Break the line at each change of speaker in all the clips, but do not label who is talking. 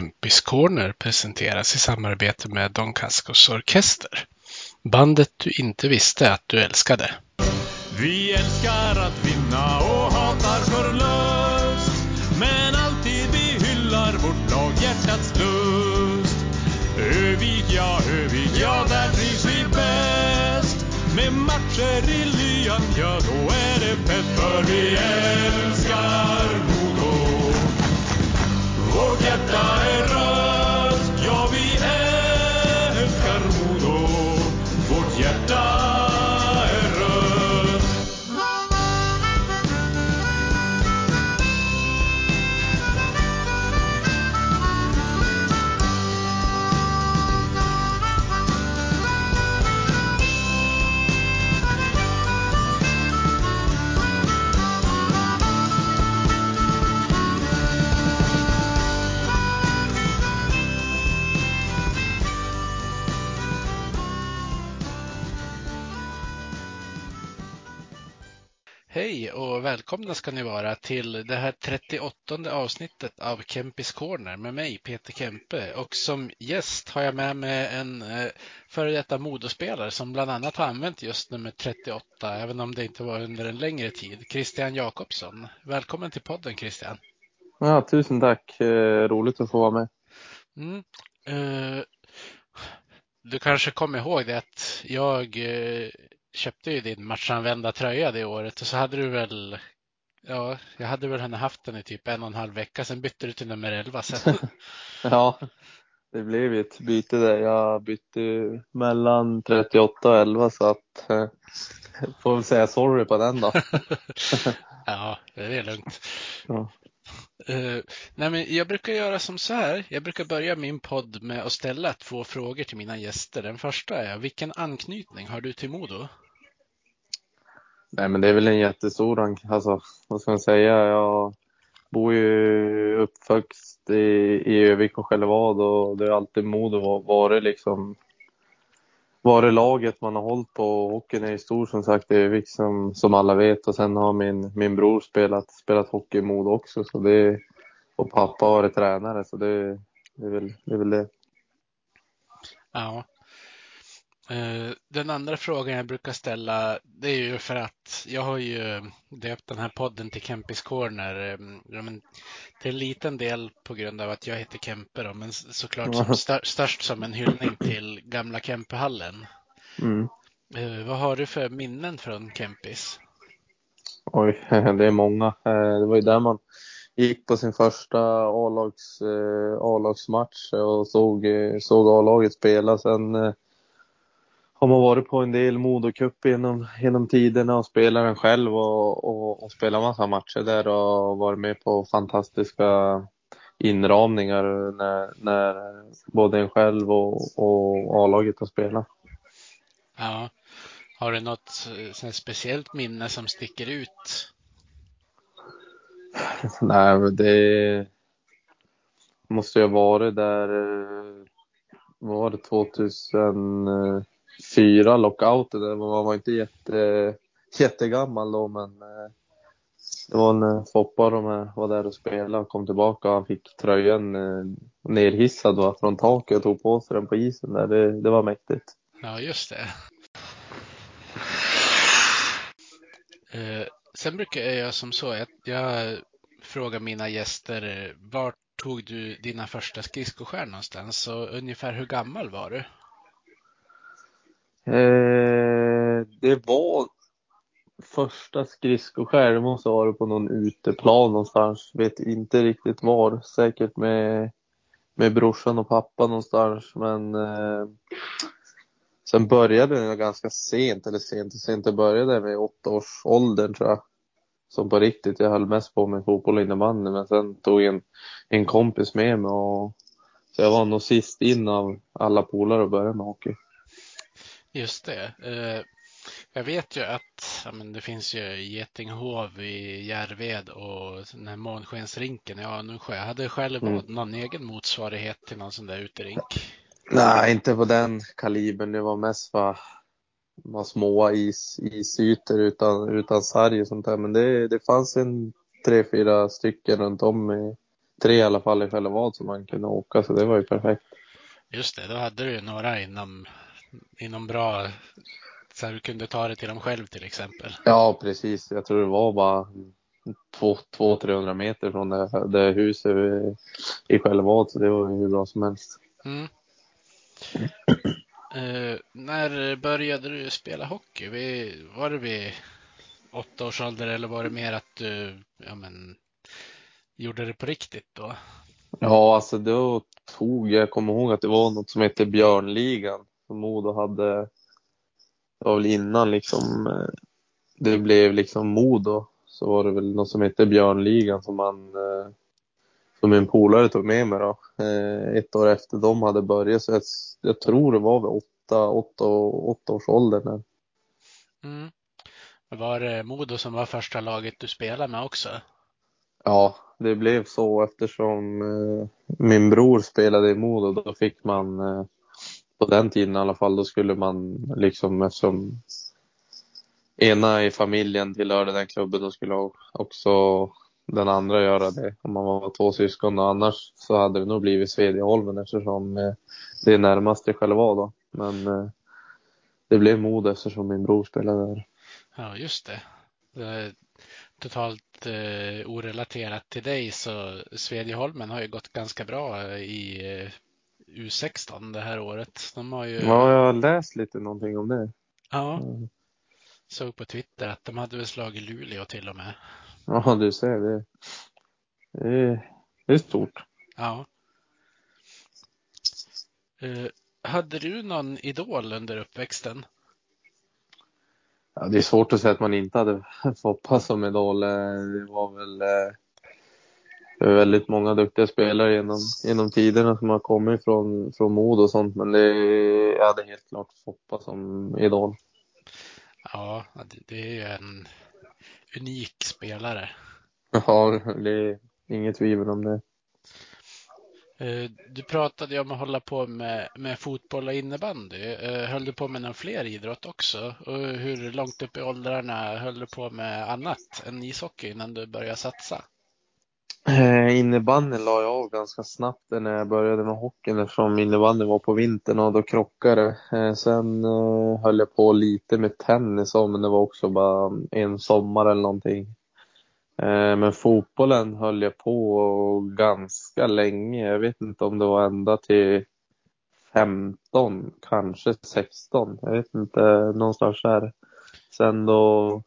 Kempis Corner presenteras i samarbete med Don Cascos Orkester. Bandet du inte visste att du älskade.
Vi älskar att vinna och hatar förlust Men alltid vi hyllar vårt lag hjärtats lust Övik, ja, Övik, ja, där trivs vi bäst Med matcher i lyan, ja, då är det fett För vi älskar
Välkomna ska ni vara till det här 38 avsnittet av Kempis Corner med mig Peter Kempe och som gäst har jag med mig en eh, före detta modospelare som bland annat har använt just nummer 38 även om det inte var under en längre tid. Christian Jakobsson. Välkommen till podden Christian.
Ja, tusen tack. Eh, roligt att få vara med.
Mm. Eh, du kanske kommer ihåg det att jag köpte ju din matchanvända tröja det året och så hade du väl Ja, jag hade väl hunnit haft den i typ en och en halv vecka. Sen bytte du till nummer 11 sen.
Ja, det blev ju ett byte där. Jag bytte mellan 38 och 11 så att eh, får väl säga sorry på den då.
ja, det är lugnt.
Ja.
Uh, nej, men jag brukar göra som så här. Jag brukar börja min podd med att ställa två frågor till mina gäster. Den första är, vilken anknytning har du till Modo?
Nej, men det är väl en jättestor, anknytning. alltså vad ska man säga? Jag bor ju uppväxt i, i Övik och Skällevad och det har alltid Modo varit liksom varit laget man har hållit på. Hockeyn är ju stor som sagt i Övik som, som alla vet och sen har min, min bror spelat, spelat hockey i Modo också så det och pappa har varit tränare så det, det, är väl, det är väl det.
Ja. Eh, Den andra frågan jag brukar ställa, det är ju för att jag har ju döpt den här podden till Kempis Corner. eh, Till en liten del på grund av att jag heter Kempe då, men såklart som stör, störst som en hyllning till gamla Kempehallen.
Mm.
Eh, Vad har du för minnen från Kempis?
Oj, det är många. Det var ju där man gick på sin första A-lags, A-lagsmatch och såg, såg A-laget spela. Sen har man varit på en del Modocup genom, genom tiderna och spelat den själv och, och, och spelat massa matcher där och varit med på fantastiska inramningar när, när både en själv och, och A-laget har spelat.
Ja. Har du något eh, speciellt minne som sticker ut?
Nej, men det måste ju ha varit där, eh, var det, fyra lockouten där. Man var inte jätte, jättegammal då, men eh, det var när eh, Foppa och eh, de här var där och spelade och kom tillbaka och han fick tröjan nerhissad va, från taket och tog på sig den på isen där. Det, det var mäktigt.
Ja, just det. Eh, sen brukar jag göra som så att jag frågar mina gäster vart tog du dina första skridskoskär någonstans? och ungefär hur gammal var du?
Eh, det var första skridskoskär, det måste ha varit på någon uteplan någonstans. Vet inte riktigt var. Säkert med, med brorsan och pappa någonstans. Men eh, sen började jag ganska sent, eller sent och sent. Jag började med åtta års åldern tror jag. Som på riktigt. Jag höll mest på med fotboll och innebandy. Men sen tog en, en kompis med mig och så jag var nog sist in av alla polare att börja med hockey.
Just det. Eh, jag vet ju att ja, men det finns ju Getinghov i Järved och den här Månskensrinken i Anundsjö. Jag hade själv
Mm.
någon egen motsvarighet till någon sån där uterink.
Nej, inte på den kalibern. Det var mest var, var små is, isytor utan, utan sarg och sånt där. Men det, det fanns en tre, fyra stycken runt om i, tre i alla fall i Fällavad som man kunde åka så det var ju perfekt.
Just det, då hade du ju några inom, inom bra, så här, du kunde ta det till dem själv till exempel.
Ja precis, jag tror det var bara 200-300 meter från det, det huset i, Fällavad så det var hur bra som helst.
Mm. Eh, när började du spela hockey? Vi, var det vid åtta års ålder eller var det mer att du ja, men, gjorde det på riktigt då?
Ja, alltså då tog jag, kommer ihåg att det var något som hette Björnligan som Modo hade. Det var väl innan liksom eh, det blev liksom Modo så var det väl något som hette Björnligan som man eh, som en polare tog med mig då. Eh, ett år efter de hade börjat så jag, jag tror det var vid åtta, åtta, åtta års ålder.
Mm. Var det Modo som var första laget du spelade med också?
Ja, det blev så eftersom min bror spelade i Modo. Då fick man, på den tiden i alla fall, då skulle man liksom eftersom ena i familjen tillhörde den klubben, då skulle också den andra göra det om man var två syskon. Och annars så hade det nog blivit Svedjeholmen eftersom eh, det är närmast till själva då. Men eh, det blev Modo eftersom min bror spelade där.
Ja, just det. det totalt eh, orelaterat till dig så Svedjeholmen har ju gått ganska bra eh, i U16 det här året. De har ju...
Ja, jag har läst lite någonting om det.
Ja. Såg på Twitter att de hade väl slagit Luleå till och med.
Ja, du ser det. Det är, det är stort.
Ja. Uh, hade du någon idol under uppväxten?
Ja, det är svårt att säga att man inte hade Foppa som idol. Det var väl eh, väldigt många duktiga spelare genom, genom tiderna som har kommit från, från Modo och sånt. Men det, jag hade helt klart Foppa som idol.
Ja, det är ju en unik spelare.
Ja, det är inget tvivel om det.
Eh, du pratade ju om att hålla på med, med fotboll och innebandy. Eh, höll du på med någon fler idrott också? Och hur långt upp i åldrarna höll du på med annat än ishockey innan du började satsa?
Eh, innebandyn la jag av ganska snabbt när jag började med hockeyn eftersom innebandyn var på vintern och då krockade det. Eh, sen eh, höll jag på lite med tennis men det var också bara en sommar eller någonting. Eh, men fotbollen höll jag på ganska länge. Jag vet inte om det var ända till 15, kanske 16. Jag vet inte, någonstans där. Sen då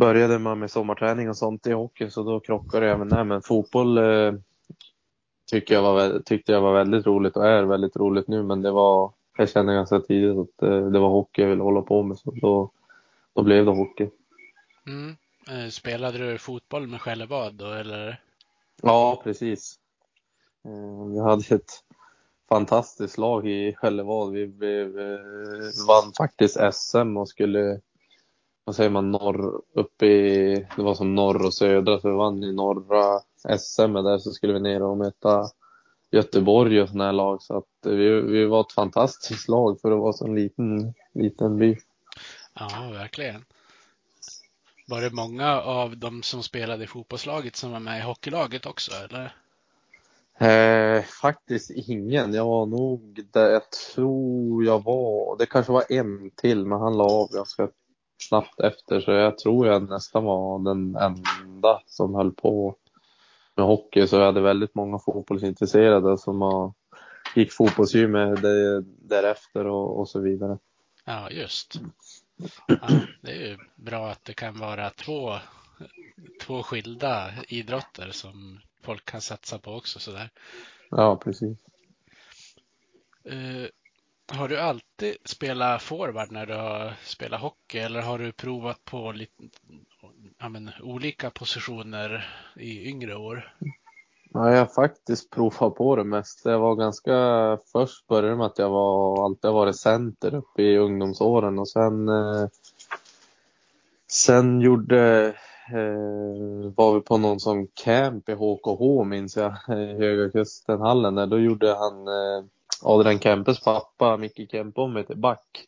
började man med sommarträning och sånt i hockey så då krockade jag med det. Men fotboll eh, tyckte, jag var, tyckte jag var väldigt roligt och är väldigt roligt nu. Men det var, jag kände ganska tidigt att eh, det var hockey jag ville hålla på med. Så då, då blev det hockey.
Mm. Eh, spelade du fotboll med Skällevad då eller?
Ja, precis. Vi hade ett fantastiskt lag i Skällevad. Vi blev, vann faktiskt SM och skulle, vad säger man, norr, uppe i, det var som norr och södra, så vi vann i norra SM där så skulle vi ner och möta Göteborg och sådana här lag. Så att vi, vi var ett fantastiskt lag för att vara så en liten, liten by.
Ja, verkligen. Var det många av de som spelade i fotbollslaget som var med i hockeylaget också, eller?
Eh, faktiskt ingen. Jag var nog där jag tror jag var. Det kanske var en till, men han la av ganska snabbt efter. Så jag tror jag nästan var den enda som höll på med hockey. Så jag hade väldigt många fotbollsintresserade som har, gick fotbollsgymmet därefter och, och så vidare.
Ja, just. Ja, det är ju bra att det kan vara två, två skilda idrotter som folk kan satsa på också sådär.
Ja, precis.
Uh, har du alltid spelat forward när du har spelat hockey eller har du provat på lite, ja, men, olika positioner i yngre år?
Ja, jag har faktiskt provat på det mest. Jag var ganska, först började med att jag var, alltid varit center uppe i ungdomsåren och sen eh, Sen gjorde, eh, var vi på någon som camp i HKH minns jag, i Höga Kustenhallen där. Då gjorde han, eh, Adrian Kempes pappa, Micke Kempe, om mig till back.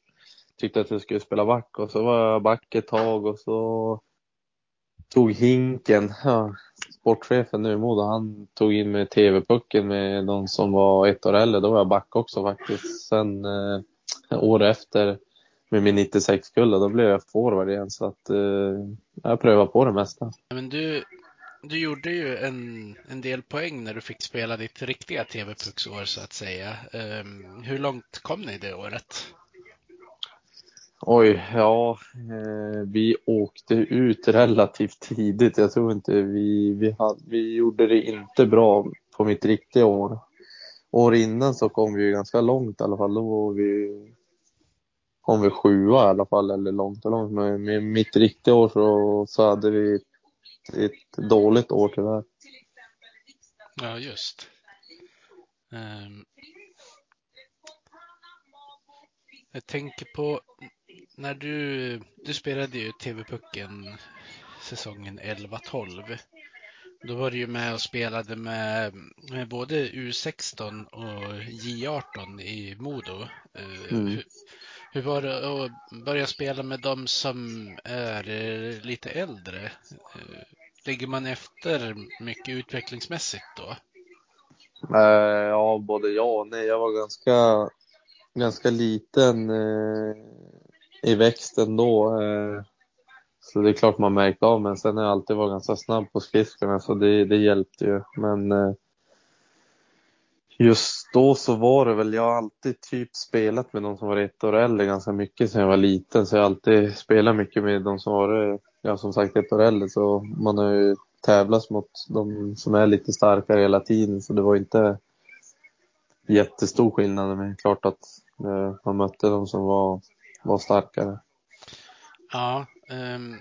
Tyckte att jag skulle spela back och så var jag back ett tag och så tog hinken, ja, sportchefen nu i Modo, han tog in med TV-pucken med de som var ett år äldre. Då var jag back också faktiskt. Sen eh, år efter med min 96-kulla, då blev jag forward igen. Så att eh, jag prövar på det mesta.
Men du, du gjorde ju en, en del poäng när du fick spela ditt riktiga TV-pucksår så att säga. Um, hur långt kom ni det året?
Oj, ja, eh, vi åkte ut relativt tidigt. Jag tror inte vi, vi, hade, vi gjorde det inte bra på mitt riktiga år. År innan så kom vi ju ganska långt i alla fall. Då var vi, kom vi sjua i alla fall, eller långt och långt. Men med mitt riktiga år så, så hade vi ett, ett dåligt år tyvärr.
Ja, just. Um, jag tänker på när du, du spelade ju TV-pucken säsongen 11-12. Då var du ju med och spelade med, med både U16 och J18 i Modo. Eh, mm. Hur, hur, var det att börja spela med dem som är lite äldre? Eh, ligger man efter mycket utvecklingsmässigt då?
Eh, ja, både ja och nej. Jag var ganska, ganska liten eh, i växten då. Så det är klart man märkte av, men sen har jag alltid varit ganska snabb på skridskorna så det, det hjälpte ju. Men just då så var det väl, jag har alltid typ spelat med de som var ett år äldre ganska mycket sedan jag var liten. Så jag har alltid spelat mycket med de som var, ja som sagt ett år äldre. Så man har ju tävlat mot de som är lite starkare hela tiden. Så det var inte jättestor skillnad. Men klart att eh, man mötte de som var var starkare.
Ja. Um,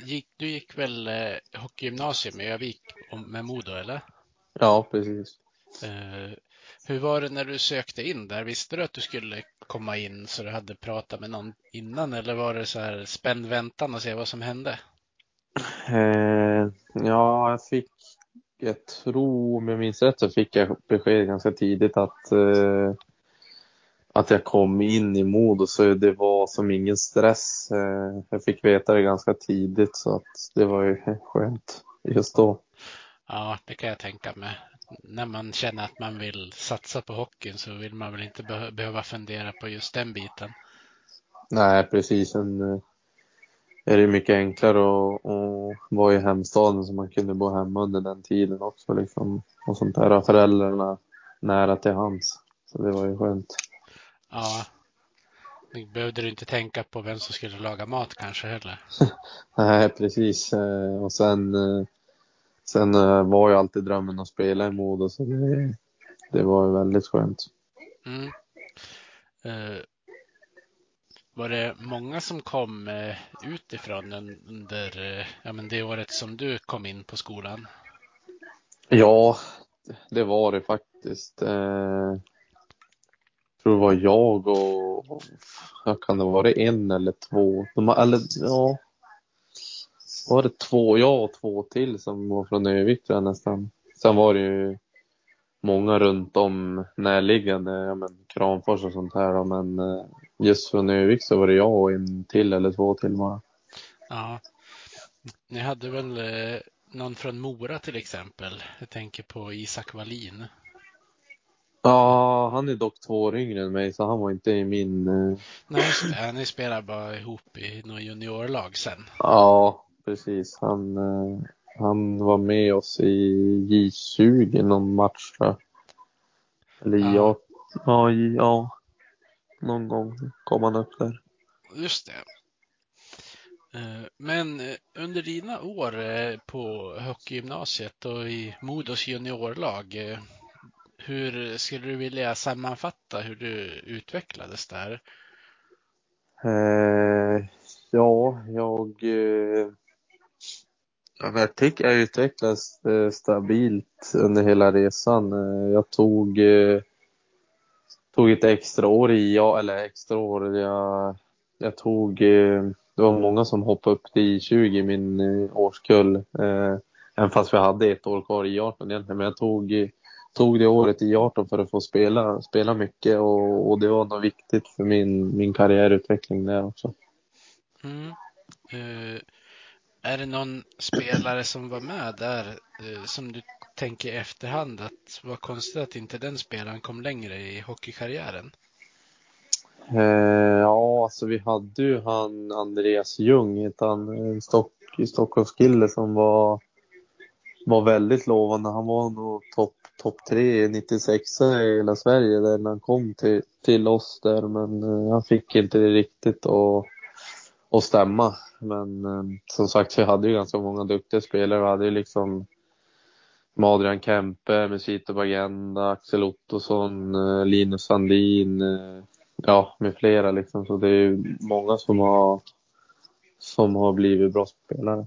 gick, du gick väl eh, hockeygymnasium i Övik med Modo, eller?
Ja, precis.
Uh, hur var det när du sökte in där? Visste du att du skulle komma in så du hade pratat med någon innan eller var det så här spänd väntan och se vad som hände?
Uh, ja, jag fick, jag tror om jag minns rätt så fick jag besked ganska tidigt att uh, att jag kom in i Modo så det var som ingen stress. Eh, jag fick veta det ganska tidigt så att det var ju skönt just då.
Ja, det kan jag tänka mig. När man känner att man vill satsa på hockeyn så vill man väl inte be behöva fundera på just den biten.
Nej, precis. Sen eh, är det mycket enklare att, att vara i hemstaden så man kunde bo hemma under den tiden också liksom. Och sånt där. Föräldrarna nära till hands. Så det var ju skönt.
Ja. Behövde du inte tänka på vem som skulle laga mat kanske heller.
Nej, precis. Eh, och sen, eh, sen eh, var ju alltid drömmen att spela i Modo så det, det var ju väldigt skönt. Mm.
Var det många som kom utifrån under ja, men det året som du kom in på skolan?
Ja, det var det faktiskt tror det var jag och, kan det vara, en eller två? De, eller ja, var det två, jag och två till som var från Övik nästan. Sen var det ju många runt om närliggande, ja men Kramfors och sånt här då, men eh, just från Övik så var det jag och en till eller två till bara.
Ja. Ni hade väl eh, någon från Mora till exempel? Jag tänker på Isak Wallin.
Ja, han är dock två år yngre än mig så han var inte i min... Eh...
Nej, just det. Ni spelar bara ihop i något juniorlag sen.
Ja, precis. Han, eh, han var med oss i J20 någon match jag. Eller ja. Ja, ja, någon gång kom han upp där.
Just det. Eh, men eh, under dina år på hockeygymnasiet och i Modos juniorlag, hur skulle du vilja sammanfatta hur du utvecklades där?
Eh, ja, jag, eh, jag tycker jag utvecklades eh, stabilt under hela resan. Eh, jag tog, eh, tog ett extra år i, ja, eller extra år, jag, jag tog, det var många som hoppade upp till I20 i min årskull. Även fast vi hade ett år kvar i 18 egentligen, men jag tog tog det året i 18 för att få spela, spela mycket och, och det var nog viktigt för min, min karriärutveckling där också.
Mm. Uh, är det någon spelare som var med där eh, som du tänker i efterhand att var konstigt att inte den spelaren kom längre i hockeykarriären?
Eh, ja, alltså vi hade ju han Andreas Ljung, hette han, eh, en Stock, Stockholmskille som var, var väldigt lovande. Han var nog topp top 3, 96 i hela Sverige där när han kom till, till oss där. Men eh, han fick inte det riktigt att, att stämma. Men eh, som sagt, vi hade ju ganska många duktiga spelare. Vi hade ju liksom Adrian Kempe, Mesito Bagenda, Axel Ottosson, eh, Linus Sandin, eh, ja med flera liksom. Så det är ju många som har, som har blivit bra spelare.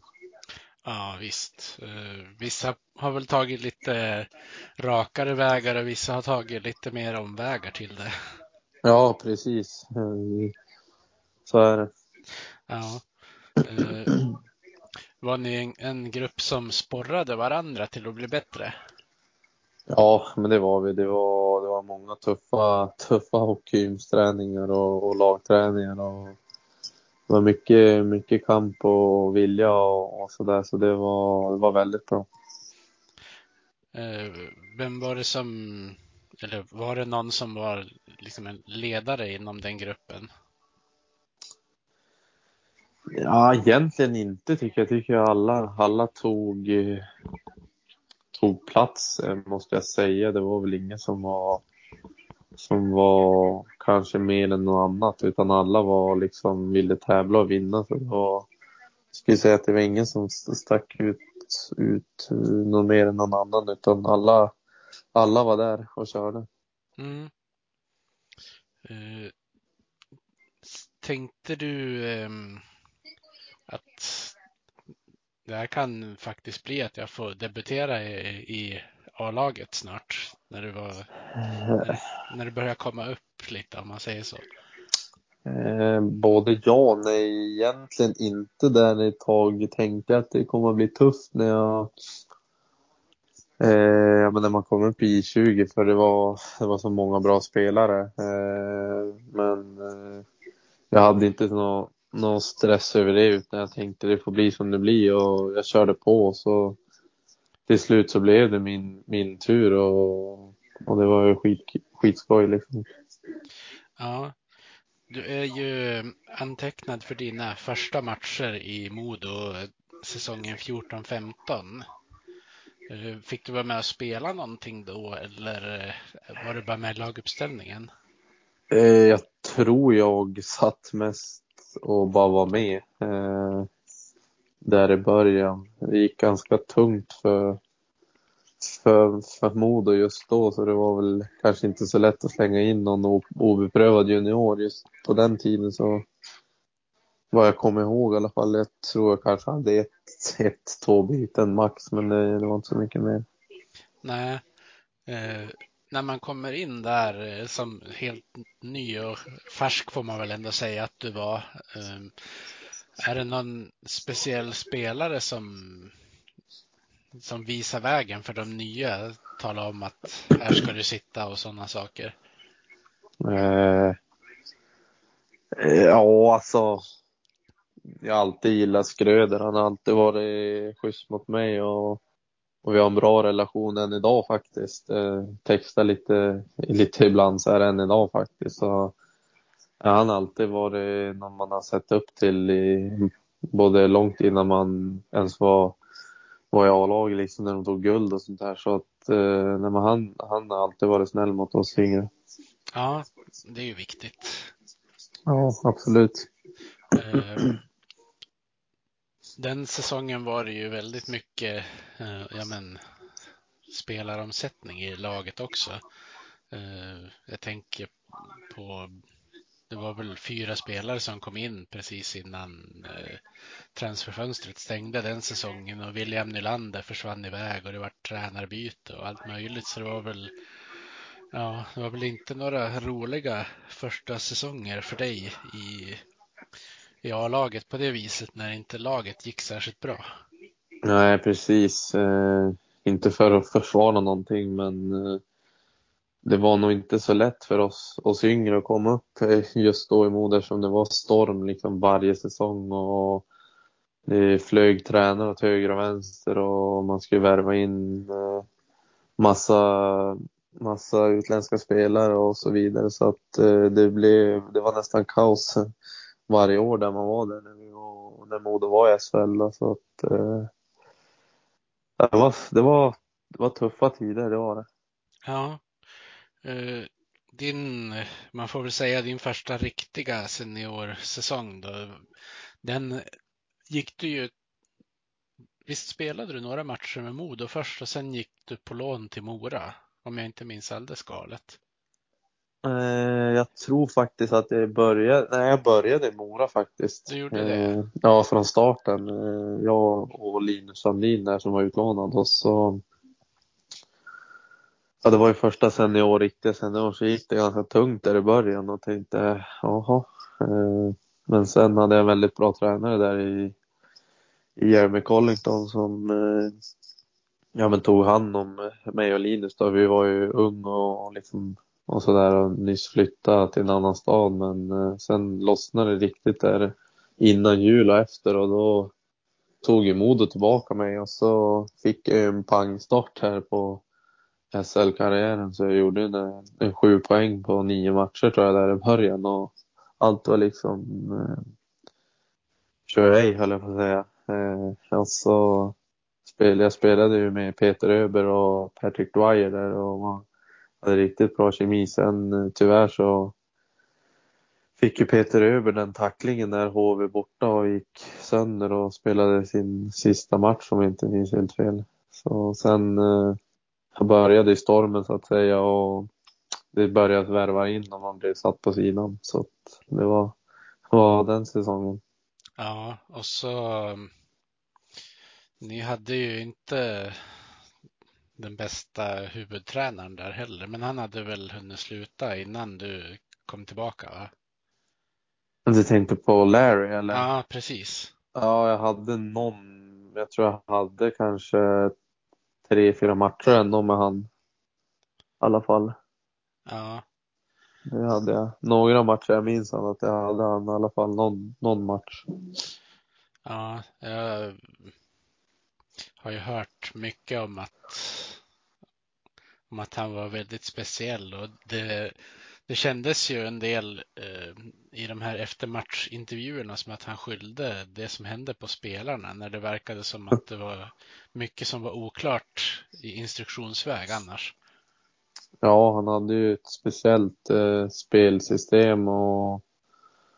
Ja, visst. Eh, vissa har väl tagit lite rakare vägar och vissa har tagit lite mer omvägar till det.
Ja, precis. Eh, så är det.
Ja. Eh, var ni en, en grupp som sporrade varandra till att bli bättre?
Ja, men det var vi. Det var, det var många tuffa, tuffa hockeygymsträningar och, och lagträningar. Och det var mycket, mycket kamp och vilja och, och sådär. Så det var, det var väldigt bra.
Eh, vem var det som, eller var det någon som var liksom en ledare inom den gruppen?
Ja, egentligen inte tycker jag. tycker jag alla, alla tog, eh, tog plats eh, måste jag säga. Det var väl ingen som var, som var kanske mer än något annat utan alla var liksom ville tävla och vinna. Så det var, jag skulle säga att det var ingen som stack ut, ut eh, någon mer än någon annan utan alla, alla var där och körde.
Mm. Eh, tänkte du eh det här kan faktiskt bli att jag får debutera i, i A-laget snart. När du, var, när, när du börjar komma upp lite om man säger så.
Eh, både ja och nej. Egentligen inte där ett tag tänkte att det kommer att bli tufft när jag eh, men när man kom upp i 20 för det var, det var så många bra spelare. Eh, men jag hade inte något någon stress över det utan jag tänkte det får bli som det blir och jag körde på så till slut så blev det min, min tur och, och det var ju skit, skitskoj liksom.
Ja, du är ju antecknad för dina första matcher i Modo säsongen 14-15. Eh, fick du vara med och spela någonting då eller var du bara med i laguppställningen?
Eh, jag tror jag satt mest och bara vara med eh, där i början. Det gick ganska tungt för, för, för Modo just då så det var väl kanske inte så lätt att slänga in någon obeprövad junior just på den tiden så vad jag kommer ihåg i alla fall. Jag tror jag kanske hade ett, ett två byten max men det, det var inte så mycket mer.
Nej. Eh, när man kommer in där eh, som helt ny och färsk får man väl ändå säga att du var. Ehm, är det någon speciell spelare som, som visar vägen för de nya? Tala om att här ska du sitta och sådana saker.
Eh, eh ja, alltså. Jag har alltid gillat Skröder. Han har alltid varit schysst mot mig och och vi har en bra relation än idag faktiskt. Eh, textar lite, lite ibland så här än idag faktiskt. Så, han har alltid varit någon man har sett upp till i, både långt innan man ens var, var i A-laget liksom när de tog guld och sånt där. Så att eh, nej, han, han har alltid varit snäll mot oss yngre.
Ja, det är ju viktigt.
Ja, absolut.
Eh, den säsongen var det ju väldigt mycket eh, ja, men, spelaromsättning i laget också. Eh, jag tänker på det var väl fyra spelare som kom in precis innan eh, transferfönstret stängde den säsongen och William Nylander försvann iväg och det var tränarbyte och allt möjligt. Så det var väl Ja, det var väl inte några roliga första säsonger för dig i i A-laget på det viset när inte laget gick särskilt bra.
Nej, precis. Eh, inte för att försvara någonting, men eh, det var nog inte så lätt för oss, oss yngre att komma upp eh, just då i Moder som det var storm liksom varje säsong och det flög tränare åt höger och vänster och man skulle värva in eh, massa, massa utländska spelare och så vidare. Så att eh, det blev, det var nästan kaos varje år där man var där när, vi var, när Modo var i SHL. Så att, eh, det, var, det, var, det var tuffa tider, det var det.
Ja. Eh, din, man får väl säga din första riktiga seniorsäsong då. Den gick du ju Visst spelade du några matcher med Modo först och sen gick du på lån till Mora? Om jag inte minns alldeles galet.
Eh, jag tror faktiskt att det började, nej jag började i Mora faktiskt.
Du gjorde det?
Eh, ja, från starten. Eh, jag och Linus Sandin där som var utlånad och så Ja, det var ju första senior, riktiga senior, så gick det ganska tungt där i början och tänkte, jaha. Men sen hade jag en väldigt bra tränare där i, i Jeremy Collington som ja, men tog hand om mig och Linus då. Vi var ju ung och liksom och sådär och nyss flyttat till en annan stad men eh, sen lossnade det riktigt där innan jul och efter och då tog ju Modo tillbaka mig och så fick jag en pangstart här på SL-karriären så jag gjorde en, en sju poäng på nio matcher tror jag där i början och allt var liksom eh, kör ej höll jag på att säga. Eh, och så spelade jag spelade ju med Peter Öber och Patrick Dwyer där och man hade riktigt bra kemi. Sen eh, tyvärr så fick ju Peter över den tacklingen när HV borta och gick sönder och spelade sin sista match om jag inte minns helt fel. Så sen eh, började i stormen så att säga och det började värva in och man blev satt på sidan. Så det var, var den säsongen.
Ja, och så mm, ni hade ju inte den bästa huvudtränaren där heller. Men han hade väl hunnit sluta innan du kom tillbaka va?
Du tänkte på Larry eller?
Ja, precis.
Ja, jag hade någon, jag tror jag hade kanske tre, fyra matcher ändå med han. I alla fall.
Ja.
Det hade jag. Några matcher jag minns han att jag hade han i alla fall någon, någon match.
Ja, jag har ju hört mycket om att om att han var väldigt speciell och det, det kändes ju en del eh, i de här eftermatchintervjuerna som att han skyllde det som hände på spelarna när det verkade som att det var mycket som var oklart i instruktionsväg annars.
Ja, han hade ju ett speciellt eh, spelsystem och,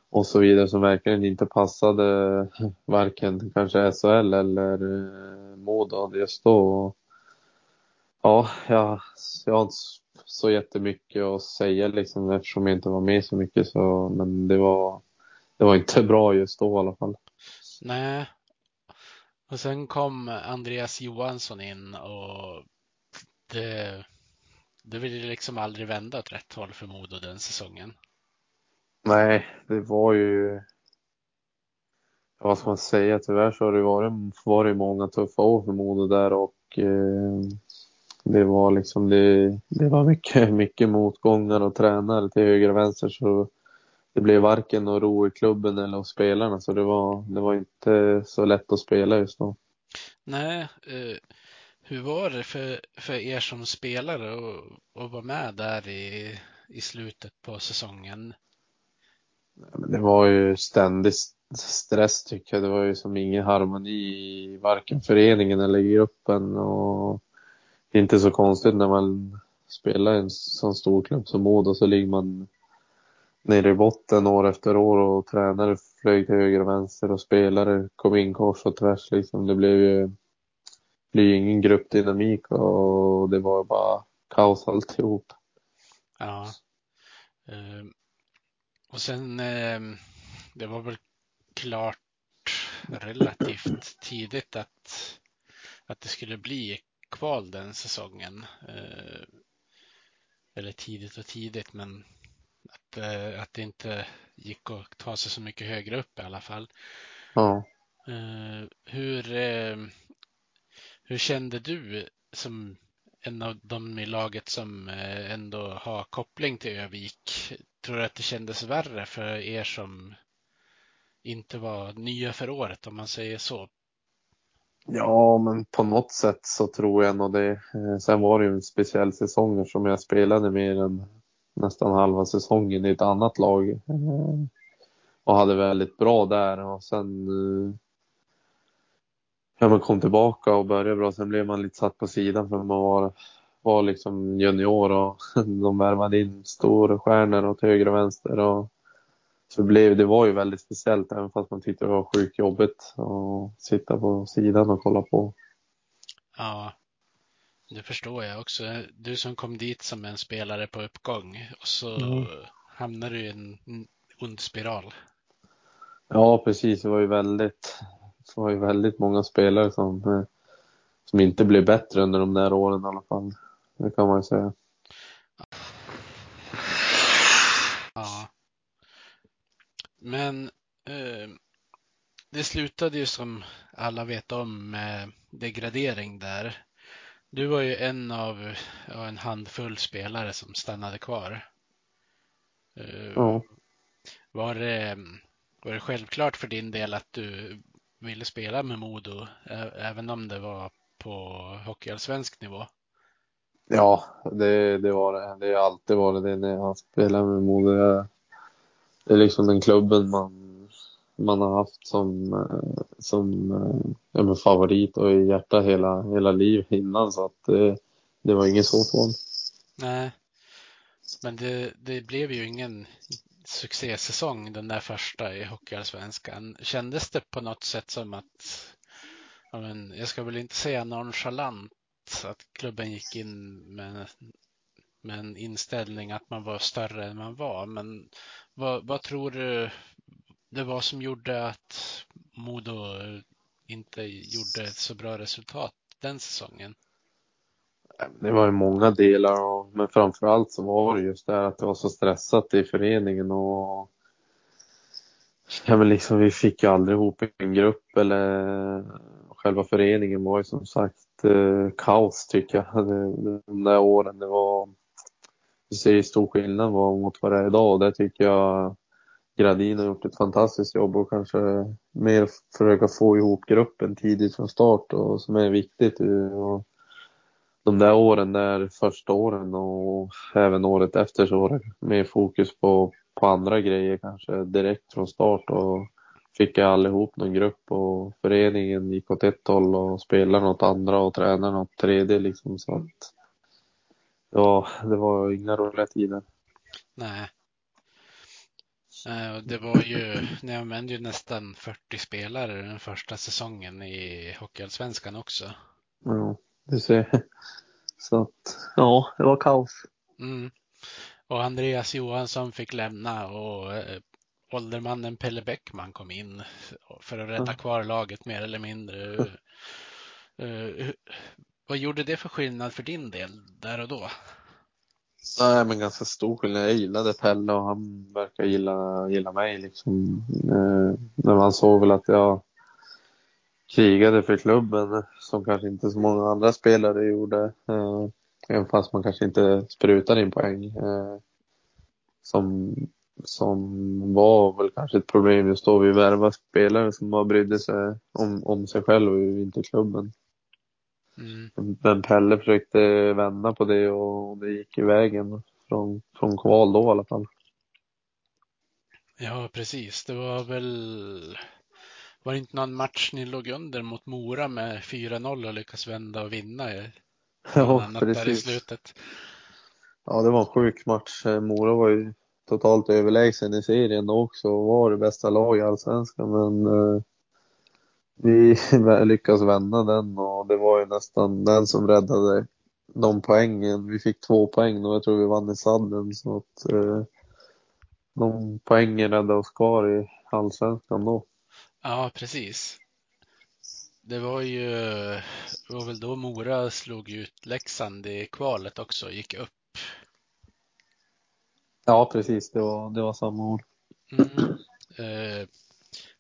och så vidare som verkligen inte passade varken kanske SHL eller eh, Modo just då. Ja, jag, jag har inte så jättemycket att säga liksom eftersom jag inte var med så mycket så, men det var, det var inte bra just då i alla fall.
Nej. Och sen kom Andreas Johansson in och det, det ville liksom aldrig vända åt rätt håll för Modo den säsongen.
Nej, det var ju vad ska man säga, tyvärr så har det varit, varit många tuffa år för Modo där och eh, det var liksom det, det var mycket, mycket motgångar och tränare till höger och vänster så det blev varken någon ro i klubben eller hos spelarna så det var, det var inte så lätt att spela just då.
Nej, eh, hur var det för, för er som spelare att vara med där i, i slutet på säsongen?
Det var ju ständig stress tycker jag. Det var ju som ingen harmoni i varken föreningen eller gruppen och inte så konstigt när man spelar i en sån stor klubb som Modo så ligger man nere i botten år efter år och tränare flög till höger och vänster och spelare kom in kors och tvärs liksom. Det blev ju, blev ingen gruppdynamik och det var bara kaos alltihop.
Ja. Uh, och sen, uh, det var väl klart relativt tidigt att, att det skulle bli kval den säsongen. Eh, eller tidigt och tidigt, men att, eh, att det inte gick att ta sig så mycket högre upp i alla fall.
Ja.
Eh, hur, hur kände du som en av dem i laget som ändå har koppling till Övik? Tror du att det kändes värre för er som inte var nya för året om man säger så.
Ja, men på något sätt så tror jag nog det. Eh, sen var det ju en speciell säsong som jag spelade mer än nästan halva säsongen i ett annat lag. Eh, och hade väldigt bra där och sen eh, ja, man kom tillbaka och började bra. Sen blev man lite satt på sidan för man var, var liksom junior och de värvade in stora stjärnor åt höger och vänster. Och så blev, det var ju väldigt speciellt även fast man tyckte det var sjukt jobbigt att sitta på sidan och kolla på.
Ja, det förstår jag också. Du som kom dit som en spelare på uppgång och så mm. hamnar du i en ond spiral.
Ja, precis. Det var ju väldigt, det var ju väldigt många spelare som, eh, som inte blev bättre under de där åren i alla fall. Det kan man ju säga.
Men eh, det slutade ju som alla vet om med degradering där. Du var ju en av ja, en handfull spelare som stannade kvar. Uh, ja. Var det, var det självklart för din del att du ville spela med Modo, även om det var på hockeyallsvensk nivå?
Ja, det, det var det. Det har alltid varit det när jag spelar med Modo. Det är liksom den klubben man, man har haft som, eh, som eh, ja, favorit och i hjärta hela, hela livet innan. Så att det, det var inget svårt val.
Nej, men det, det blev ju ingen succésäsong den där första i Hockeyallsvenskan. Kändes det på något sätt som att, ja, men, jag ska väl inte säga nonchalant, att klubben gick in med, med en inställning att man var större än man var. Men vad, vad tror du det var som gjorde att Modo inte gjorde ett så bra resultat den säsongen?
Det var ju många delar, men framför allt så var det just det att det var så stressat i föreningen och ja, men liksom, vi fick ju aldrig ihop en grupp eller själva föreningen var ju som sagt eh, kaos tycker jag. De där åren det var, ser stor skillnad mot vad det är idag. Och det tycker jag Gradin har gjort ett fantastiskt jobb och kanske mer försöka få ihop gruppen tidigt från start och som är viktigt. Och de där åren där första åren och även året efter så var det mer fokus på, på andra grejer kanske direkt från start. Och fick jag allihop någon grupp och föreningen gick åt ett håll och spelarna åt andra och tränarna åt tredje liksom. Så att ja, det var inga roliga tider.
Nej. Det var ju, ni använde ju nästan 40 spelare den första säsongen i Hockeyallsvenskan också.
Ja, du ser. Så att, ja, det var kaos.
Mm. Och Andreas Johansson fick lämna och eh, åldermannen Pelle Bäckman kom in för att rädda kvar laget mer eller mindre vad gjorde det för skillnad för din del där och då?
Nej, men ganska stor skillnad. Jag gillade Pelle och han verkar gilla, gilla mig liksom. Eh, när man såg väl att jag krigade för klubben som kanske inte så många andra spelare gjorde. Eh, även fast man kanske inte sprutade in poäng. Eh, som, som var väl kanske ett problem just då. Vi värvade spelare som bara brydde sig om, om sig själv och inte klubben. Mm. Men Pelle försökte vända på det och det gick i vägen från, från kval då i alla fall.
Ja, precis. Det var väl var det inte någon match ni låg under mot Mora med 4-0 och lyckas vända och vinna?
Ja, precis. Där i slutet. Ja, det var en sjuk match. Mora var ju totalt överlägsen i serien också och var det bästa laget i allsvenskan. Men eh, vi lyckades vända den och det var ju nästan den som räddade de poängen. Vi fick två poäng och jag tror vi vann i sadden så att eh, de poängen räddade oss kvar i allsvenskan då.
Ja, precis. Det var ju, det var väl då Mora slog ut Leksand i kvalet också, gick upp.
Ja, precis. Det var, det var samma år.
Mm. Eh,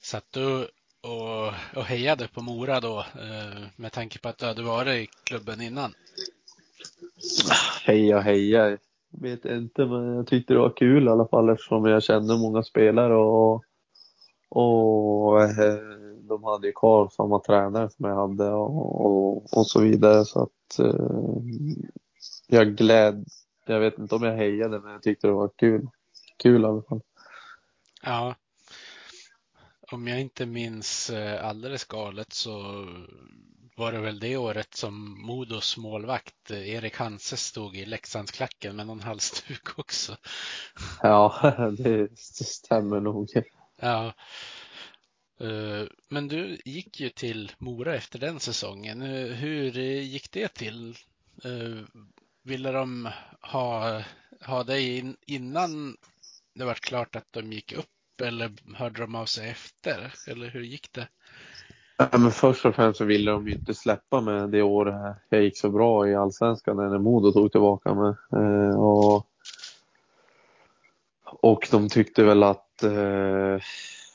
satt du och, och hejade på Mora då eh, med tanke på att du hade varit i klubben innan?
Heja, heja. Vet inte, men jag tyckte det var kul i alla fall eftersom jag kände många spelare och Och eh, de hade ju kvar samma tränare som jag hade och, och, och så vidare. Så att eh, jag gläd, jag vet inte om jag hejade men jag tyckte det var kul. Kul i alla fall.
Ja. Om jag inte minns eh, alldeles galet så var det väl det året som Modos målvakt eh, Erik Hanse stod i Leksandsklacken med någon halsduk också.
Ja, det stämmer nog.
Ja. Eh, men du gick ju till Mora efter den säsongen. Hur gick det till? Ville de ha, ha dig innan det var klart att de gick upp eller hörde de av sig efter? Eller hur gick det?
Ja, men först och främst så ville de ju inte släppa mig det år jag gick så bra i Allsvenskan när Modo tog tillbaka mig. Eh, och, och de tyckte väl att, eh,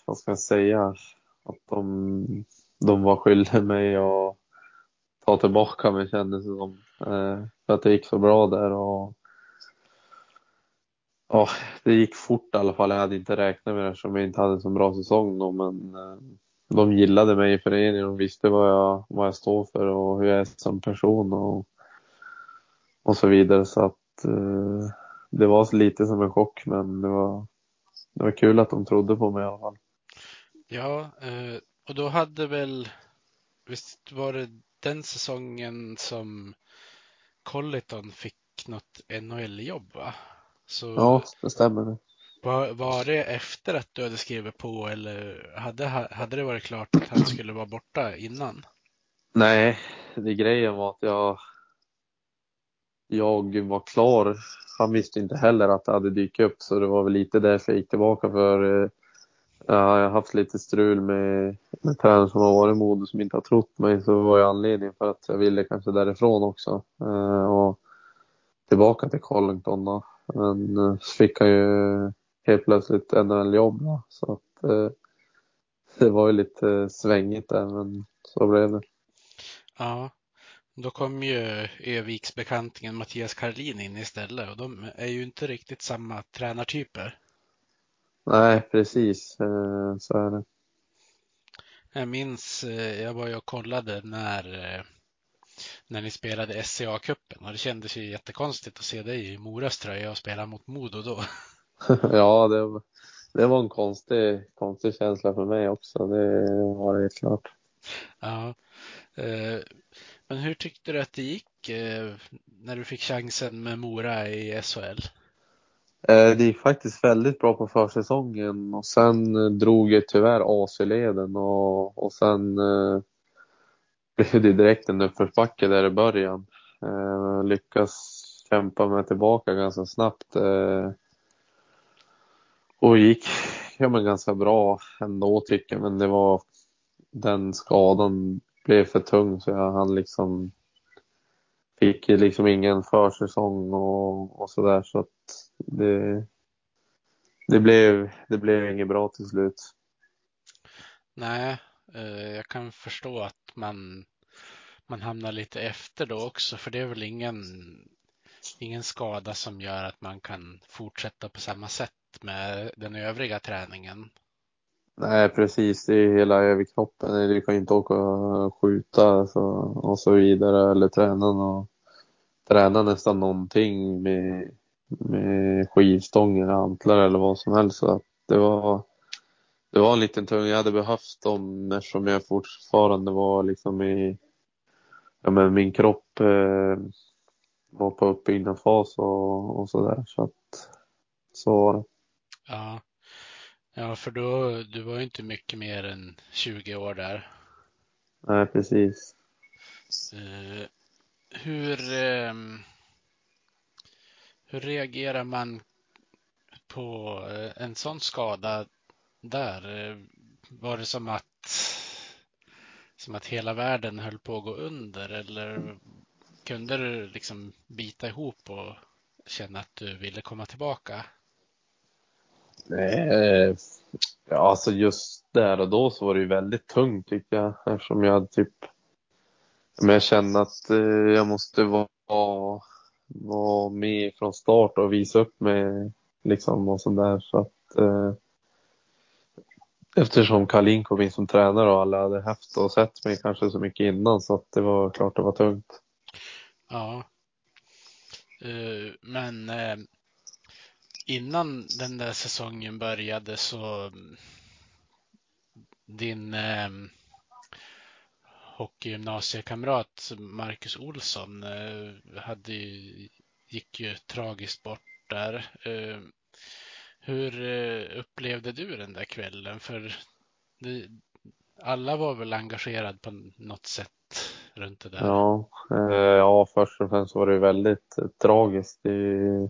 vad ska jag säga, att de, de var skyldiga mig att ta tillbaka mig kändes det som. Eh, för att det gick så bra där och Ja, det gick fort i alla fall. Jag hade inte räknat med det eftersom jag inte hade en så bra säsong då, men eh, de gillade mig i föreningen. De visste vad jag, vad jag står för och hur jag är som person och, och så vidare. Så att eh, det var lite som en chock, men det var, det var kul att de trodde på mig i alla fall.
Ja, eh, och då hade väl, visst var det den säsongen som Colliton fick något NHL-jobb va?
Så ja, det stämmer.
Var, var det efter att du hade skrivit på eller hade, hade det varit klart att han skulle vara borta innan?
Nej, det grejen var att jag, jag var klar. Han visste inte heller att det hade dykt upp så det var väl lite därför jag gick tillbaka för eh, jag har haft lite strul med, med tränare som har varit i Modo som inte har trott mig så var ju anledningen för att jag ville kanske därifrån också. Eh, och tillbaka till Collington då. Men eh, så fick han ju helt plötsligt NHL-jobb så att eh, det var ju lite svängigt där men så blev det.
Ja, då kom ju Öviksbekantingen Mattias Karlin in istället och de är ju inte riktigt samma tränartyper.
Nej, precis eh, så är det.
Jag minns, jag var ju och kollade när när ni spelade SCA-cupen och det kändes ju jättekonstigt att se dig i Moras tröja och spela mot Modo då.
ja, det, det var en konstig, konstig känsla för mig också. Det var det helt klart.
Ja. Eh, men hur tyckte du att det gick eh, när du fick chansen med Mora i SHL?
Eh, det gick faktiskt väldigt bra på försäsongen och sen drog jag tyvärr AC-leden och, och sen blev det direkt en uppförsbacke där i början. Eh, lyckas kämpa mig tillbaka ganska snabbt. Eh, och gick ja, men ganska bra ändå tycker jag, men det var den skadan blev för tung så jag hann liksom fick liksom ingen försäsong och, och sådär så att det, det blev, det blev inget bra till slut.
Nej, Eh, jag kan förstå att man, man hamnar lite efter då också, för det är väl ingen, ingen skada som gör att man kan fortsätta på samma sätt med den övriga träningen.
Nej, precis. Det är hela överkroppen. Du kan inte åka och skjuta och så vidare eller träna, och, träna nästan någonting med, med skivstånger, hantlar eller vad som helst. Så att det var det var en liten tung. Jag hade behövt dem eftersom jag fortfarande var liksom i, ja men min kropp eh, var på uppbyggnadsfas och, och sådär. Så att, så var det.
Ja. Ja, för då, du var ju inte mycket mer än 20 år där.
Nej, precis.
Uh, hur, uh, hur reagerar man på uh, en sån skada där? Eh, var det som att, som att hela världen höll på att gå under eller kunde du liksom bita ihop och känna att du ville komma tillbaka?
Nej, eh, ja, alltså just där och då så var det ju väldigt tungt tycker jag eftersom jag hade typ men jag kände att eh, jag måste vara, vara med från start och visa upp mig liksom och sådär så att eh, eftersom Kalin kom in som tränare och alla hade haft och sett mig kanske så mycket innan så att det var klart det var tungt.
Ja. Uh, men uh, innan den där säsongen började så din eh, hockeygymnasiekamrat Marcus Olsson eh, hade gick ju tragiskt bort där. Hur eh, upplevde du den där kvällen? För det, alla var väl engagerade på något sätt runt det där?
Ja, eh, ja först och främst var det väldigt tragiskt. Det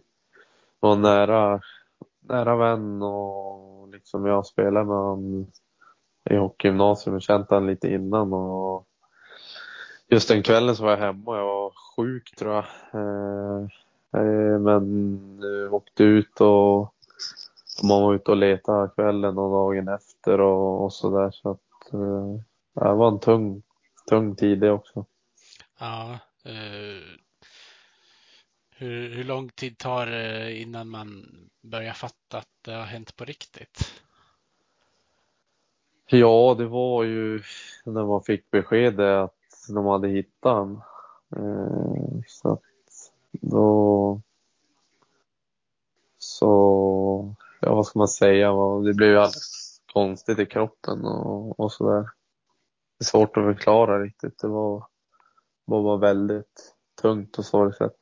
var en nära, nära vän och liksom jag spelade med honom i hockeygymnasium och känt honom lite innan och just den kvällen så var jag hemma och jag var sjuk tror jag. Eh, eh men eh, åkte ut och man var ute och letade kvällen och dagen efter och, och så där så att eh, det var en tung, tung tid det också.
Ja. Eh, hur, hur lång tid tar det innan man börjar fatta att det har hänt på riktigt?
Ja, det var ju när man fick beskedet att de hade hittat honom. Eh, så att då så, ja vad ska man säga, det blev ju alldeles konstigt i kroppen och, och sådär. Det är svårt att förklara riktigt. Det var, det var väldigt tungt och sorgset.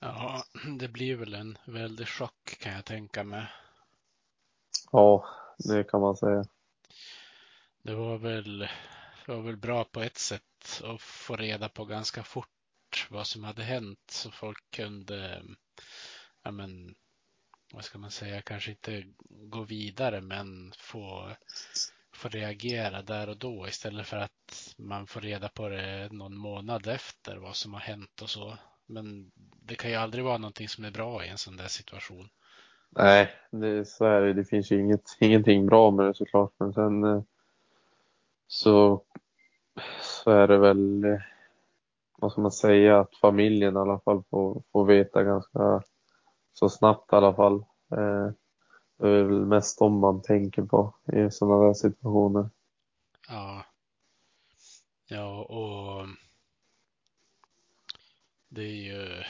Ja, det blir väl en väldig chock kan jag tänka mig.
Ja, det kan man säga.
Det var väl, det var väl bra på ett sätt att få reda på ganska fort vad som hade hänt så folk kunde, ja men, vad ska man säga, kanske inte gå vidare men få, få reagera där och då istället för att man får reda på det någon månad efter vad som har hänt och så. Men det kan ju aldrig vara någonting som är bra i en sån där situation.
Nej, det, så är det. Det finns ju inget, ingenting bra med det såklart. Men sen eh, så, så är det väl, eh, vad ska man säga, att familjen i alla fall får, får veta ganska så snabbt i alla fall. Eh, det är väl mest om man tänker på i sådana där situationer.
Ja. Ja, och det är ju,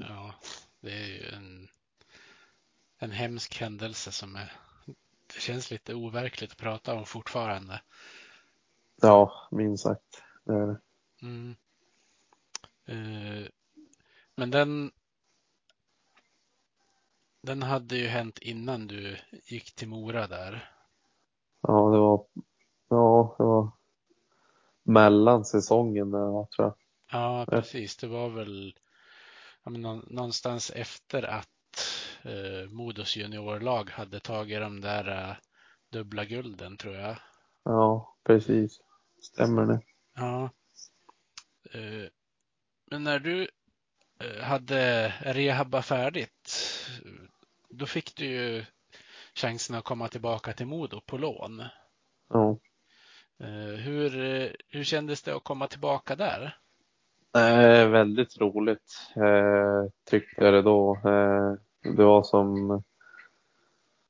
ja, det är ju en, en hemsk händelse som är, det känns lite overkligt att prata om fortfarande.
Ja, minst sagt. Det är det.
Mm. Uh, men den, den hade ju hänt innan du gick till Mora där.
Ja, det var, ja, det var mellan säsongen där, tror jag.
Ja, precis. Det var väl ja, men någonstans efter att eh, Modos juniorlag hade tagit de där eh, dubbla gulden tror jag.
Ja, precis. Stämmer det.
Ja. Eh, men när du eh, hade rehabba färdigt, då fick du ju chansen att komma tillbaka till Modo på lån.
Ja.
Eh, hur, hur kändes det att komma tillbaka där?
Eh, väldigt roligt eh, tyckte jag det då. Eh, det var som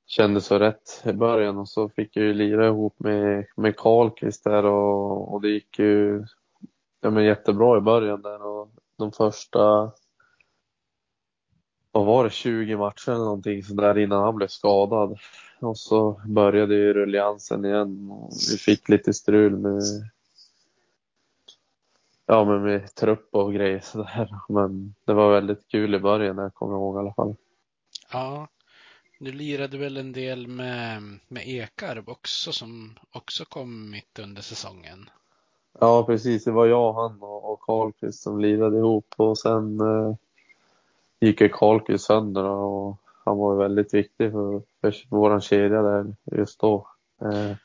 kändes så rätt i början och så fick jag ju lira ihop med, med Karlqvist där och, och det gick ju ja, men jättebra i början där och de första vad var det, 20 matcher eller någonting sådär innan han blev skadad. Och så började ju rulliansen igen och vi fick lite strul med ja, men med trupp och grejer sådär. Men det var väldigt kul i början, jag kommer ihåg i alla fall.
Ja, du lirade väl en del med, med Ekarp också som också kom mitt under säsongen?
Ja, precis. Det var jag, han och Karlqvist som lirade ihop och sen eh, gick ju Karlqvist sönder och han var väldigt viktig för, för vår kedja där just då. Eh,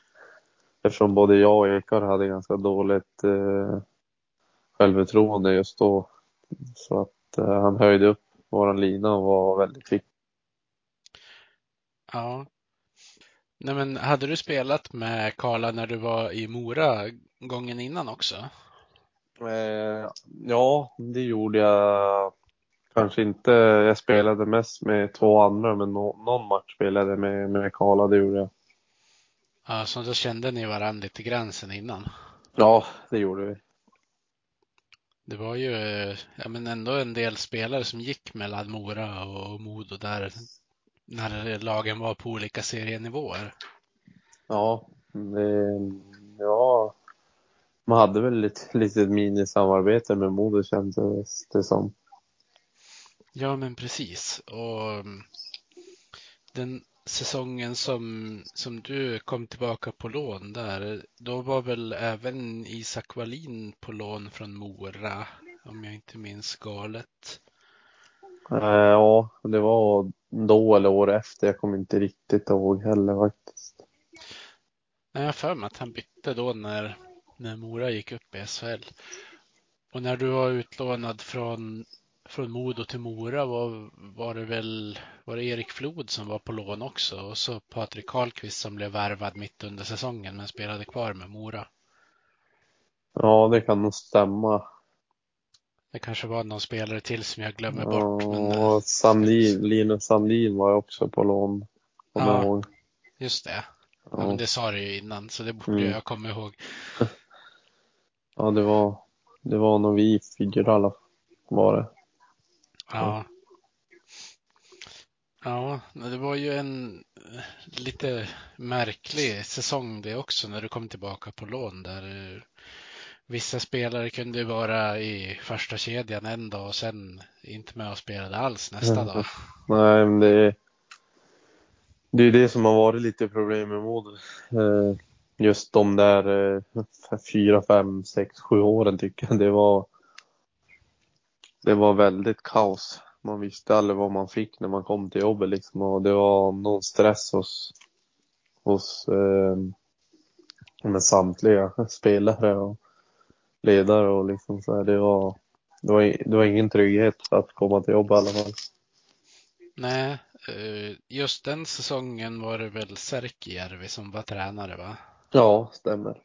eftersom både jag och Ekar hade ganska dåligt eh, självförtroende just då. Så att eh, han höjde upp våran lina och var väldigt viktig.
Ja. Nej, men hade du spelat med Karla när du var i Mora gången innan också?
Eh, ja, det gjorde jag. Kanske inte. Jag spelade mest med två andra, men no någon match spelade med, med Karla, det gjorde jag.
Ja, så då kände ni varandra lite gränsen innan.
Ja, det gjorde vi.
Det var ju ja, men ändå en del spelare som gick mellan Mora och Modo där när lagen var på olika serienivåer.
Ja, det, ja. Man hade väl ett litet minisamarbete med Modo kändes det som.
Ja, men precis. Och mm, den säsongen som, som du kom tillbaka på lån där, då var väl även Isak Wallin på lån från Mora, om jag inte minns galet.
Eh, ja, det var då eller år efter. Jag kommer inte riktigt ihåg heller faktiskt.
Nej, jag har för mig att han bytte då när, när Mora gick upp i SHL. Och när du var utlånad från, från Modo till Mora var, var det väl var det Erik Flod som var på lån också och så Patrik Karlqvist som blev värvad mitt under säsongen men spelade kvar med Mora.
Ja, det kan nog stämma.
Det kanske var någon spelare till som jag glömmer bort. Men,
Ja, Sandin, Linus Sandin var också på lån.
Ja.
ihåg.
just det. Ja,
Ja.
men det sa du ju innan så det borde
Mm.
jag komma ihåg.
ja, det var, det var nog vi fyra alla var det.
Ja. Ja, det var ju en eh, lite märklig säsong det också när du kom tillbaka på lån där eh, vissa spelare kunde vara i första kedjan en dag och sen inte med och spelade alls nästa
Mm.
dag.
Nej, men det, det är det som har varit lite problem med Modo. Eh, Just de där fyra, fem, sex, sju åren tycker jag det var. Det var väldigt kaos. Man visste aldrig vad man fick när man kom till jobbet liksom och det var någon stress hos, hos eh, med samtliga spelare och ledare och liksom så här. Det var, det var, det var ingen trygghet att komma till jobbet i alla fall.
Nej, eh, just den säsongen var det väl Särkijärvi som var tränare va?
Ja, stämmer.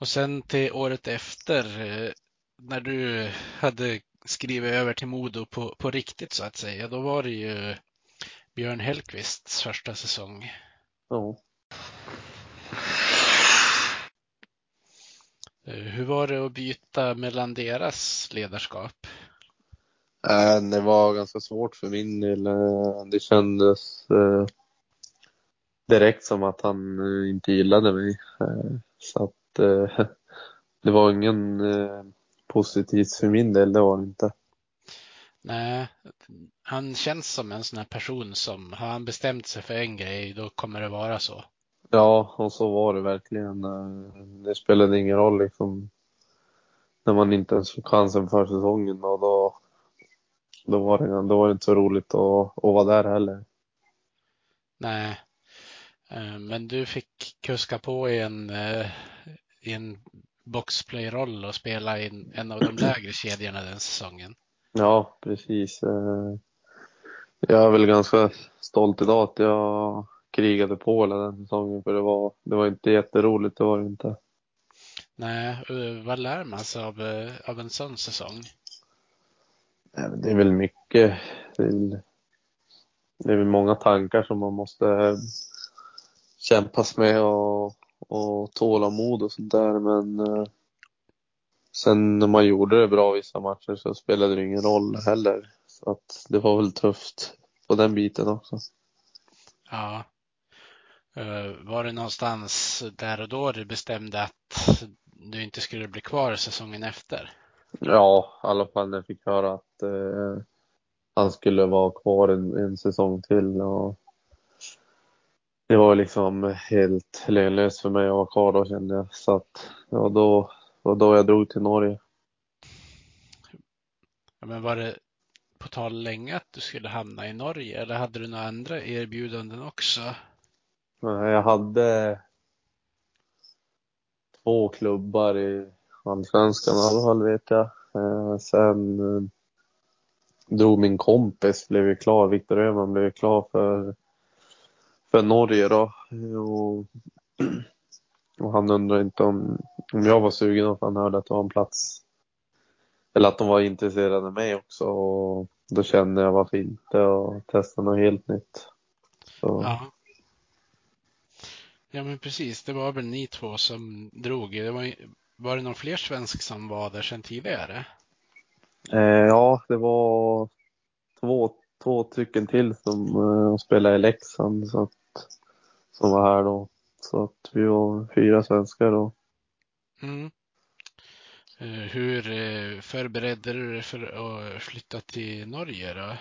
Och sen till året efter eh, när du hade skrivit över till Modo på, på riktigt så att säga, då var det ju Björn Hellkvists första säsong.
Ja.
Eh, Hur var det att byta mellan deras ledarskap?
Äh, det var ganska svårt för min del. Eh, Det kändes eh, direkt som att han eh, inte gillade mig. Eh, Så att eh, det var ingen eh, positivt för min del, det var det inte.
Nej, han känns som en sån här person som har han bestämt sig för en grej, då kommer det vara så.
Ja, och så var det verkligen. Eh, Det spelade ingen roll liksom när man inte ens fick chansen för säsongen och då, då, var, det, då var det inte så roligt att, att vara där heller.
Nej, Eh, men du fick kuska på i en, eh, i en boxplay-roll och spela i en, av de lägre kedjorna den säsongen.
Ja, precis. Eh, Jag är väl ganska stolt idag att jag krigade på hela den säsongen för det var, det var inte jätteroligt, det var det inte.
Nej, eh, vad lär man sig av, eh, av en sån säsong?
Nej, Det är väl mycket, det är väl, det är väl många tankar som man måste kämpas med och, och tålamod och sånt där men eh, sen när man gjorde det bra vissa matcher så spelade det ingen roll heller. Så att det var väl tufft på den biten också.
Ja. Eh, Var det någonstans där och då du bestämde att du inte skulle bli kvar säsongen efter?
Ja, i alla fall när jag fick höra att eh, han skulle vara kvar en, en säsong till. Och det var liksom helt lönlöst för mig att vara kvar då kände jag. Så att ja, då var då jag drog till Norge.
Ja, Men var det på tal länge att du skulle hamna i Norge eller hade du några andra erbjudanden också?
Jag hade två klubbar i Allsvenskan i alla fall vet jag. Eh, sen eh, drog min kompis, blev ju klar, Viktor Öhman blev ju klar för, för Norge då. Och, och han undrade inte om, om jag var sugen och han hörde att det var en plats. Eller att de var intresserade av mig också och då kände jag varför inte och testa något helt nytt. Så,
Ja. Ja, men precis. Det var väl ni två som drog. Det var, var det någon fler svensk som var där sedan tidigare?
Eh, ja, det var två, två stycken till som eh, spelade i Leksand så att, som var här då. Så att vi var fyra svenskar då.
Mm. Eh, hur eh, förberedde du dig för att flytta till Norge då?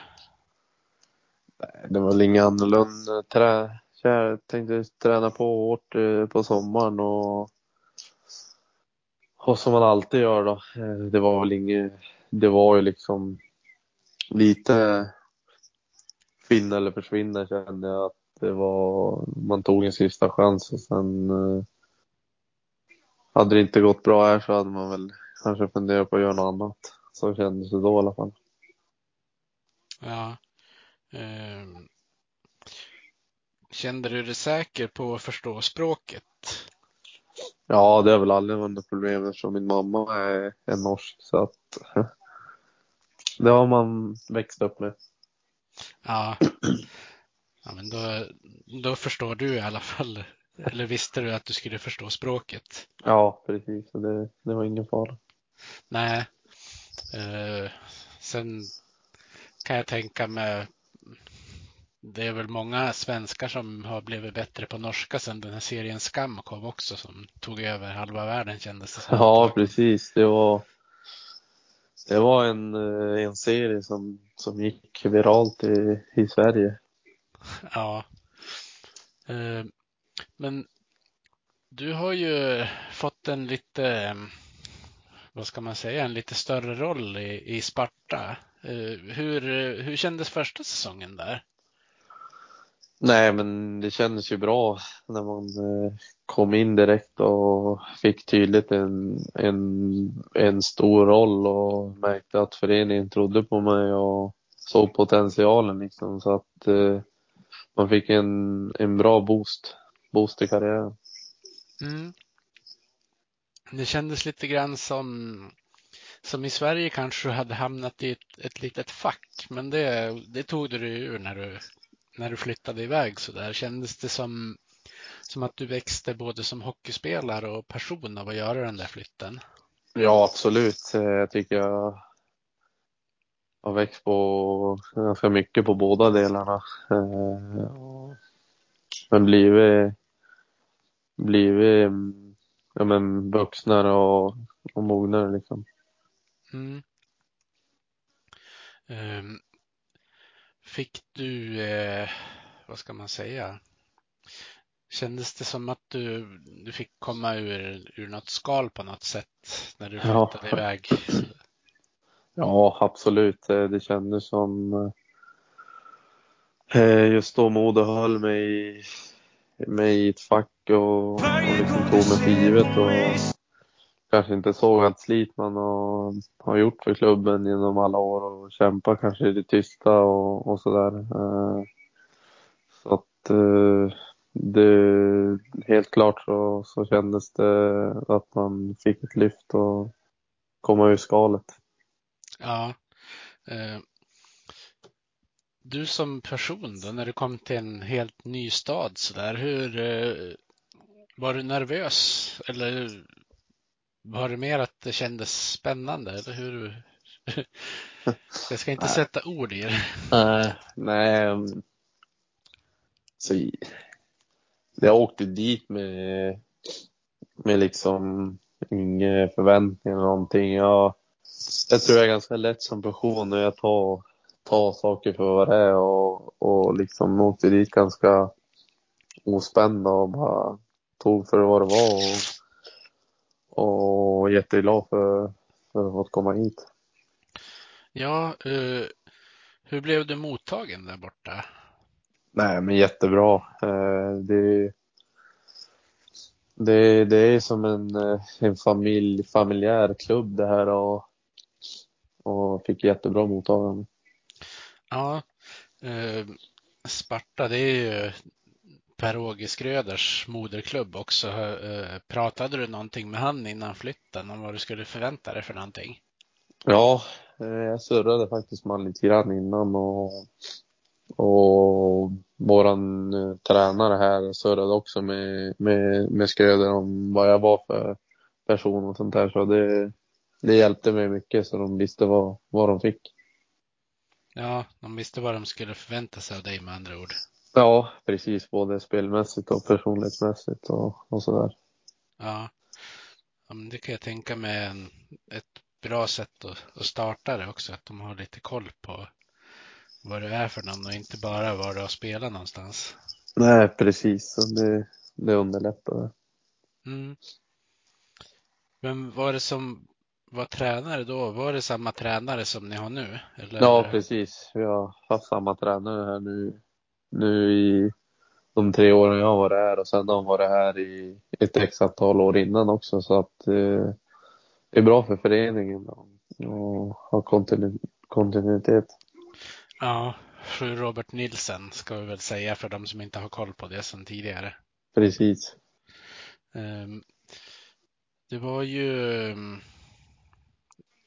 Det var väl inget annorlunda. Trä, jag tänkte träna på hårt eh, på sommaren och, och som man alltid gör då. Det var väl inget, det var ju liksom lite finna eller försvinna kände jag att det var, man tog en sista chans och sen eh, hade det inte gått bra här så hade man väl kanske funderat på att göra något annat. Så kändes det då i alla fall.
Ja. Ehm, Kände du dig säker på att förstå språket?
Ja, det har väl aldrig varit något problem eftersom min mamma är, är norsk så att det har man växt upp med.
Ja. Ja, men då, då förstår du i alla fall. Eller visste du att du skulle förstå språket?
Ja, precis. Så det, det var ingen fara.
Nej. Eh, sen kan jag tänka mig det är väl många svenskar som har blivit bättre på norska sedan den här serien Skam kom också som tog över halva världen kändes det som.
Ja, precis. Det var, det var en, eh, en serie som, som gick viralt i, i Sverige.
Ja. Eh, Men du har ju fått en lite, vad ska man säga, en lite större roll i, i Sparta. Eh, Hur, hur kändes första säsongen där?
Nej, men det kändes ju bra när man eh, kom in direkt och fick tydligt en, en, en stor roll och märkte att föreningen trodde på mig och såg potentialen liksom. Så att eh, man fick en, en bra boost, boost i karriären.
Mm. Det kändes lite grann som, som i Sverige kanske du hade hamnat i ett, ett litet fack, men det, det tog du dig ur när du, när du flyttade iväg så där. Kändes det som, som att du växte både som hockeyspelare och person av att göra den där flytten?
Ja, absolut. Eh, Jag tycker jag har växt på ganska mycket på båda delarna. Eh, Men blivit, blivit mm, ja, men vuxnare och, och mognare liksom.
Mm. Ehm, Fick du, eh, vad ska man säga? Kändes det som att du, du fick komma ur, ur något skal på något sätt när du
Ja.
flyttade iväg?
Ja, absolut. Eh, det kändes som eh, eh, just då Modo höll mig, mig i ett fack och, och liksom tog mig för givet och kanske inte såg allt slit man har, har gjort för klubben genom alla år och kämpat kanske i det tysta och, och sådär. Så att det, helt klart så, så kändes det att man fick ett lyft och komma ur skalet.
Ja. Eh, Du som person då, när du kom till en helt ny stad så där, hur eh, var du nervös eller var det mer att det kändes spännande eller hur? Jag ska inte sätta ord i det.
Nej, nej. mm. Så, jag åkte dit med, med liksom inga förväntningar eller någonting. Jag, jag tror jag är ganska lätt som person när jag tar, tar saker för vad det är och, och liksom åkte dit ganska ospända och bara tog för vad det var och, och jätteglad för, för att komma hit.
Ja, eh, hur blev du mottagen där borta?
Nej, men jättebra. Eh, Det, det, det är som en, eh, en familj, familjär klubb det här och, och fick jättebra mottagande.
Ja, eh, Sparta det är ju Per-Åge Skröders moderklubb också. Eh, pratade du någonting med han innan flytten om vad du skulle förvänta dig för någonting?
Ja, eh, jag surrade faktiskt med lite grann innan och, och våran eh, tränare här surrade också med, med, med Skröder om vad jag var för person och sånt där. Så det, det hjälpte mig mycket så de visste vad, vad de fick.
Ja, de visste vad de skulle förvänta sig av dig med andra ord.
Ja, precis. Både spelmässigt och personlighetsmässigt och, och sådär.
Ja. ja men det kan jag tänka mig en, ett bra sätt att, att starta det också. Att de har lite koll på vad det är för någon och inte bara var du har spelat någonstans.
Nej, precis. Det, det underlättar.
Mm. Men var det som var tränare då? Var det samma tränare som ni har nu? Eller?
Ja, precis. Vi har haft samma tränare här nu, nu i de tre åren jag har varit här och sen har han varit här i ett x antal år innan också så att eh, det är bra för föreningen och, ha kontinu kontinuitet.
Ja, fru Robert Nilsen ska vi väl säga för de som inte har koll på det sedan tidigare.
Precis.
Um, det var ju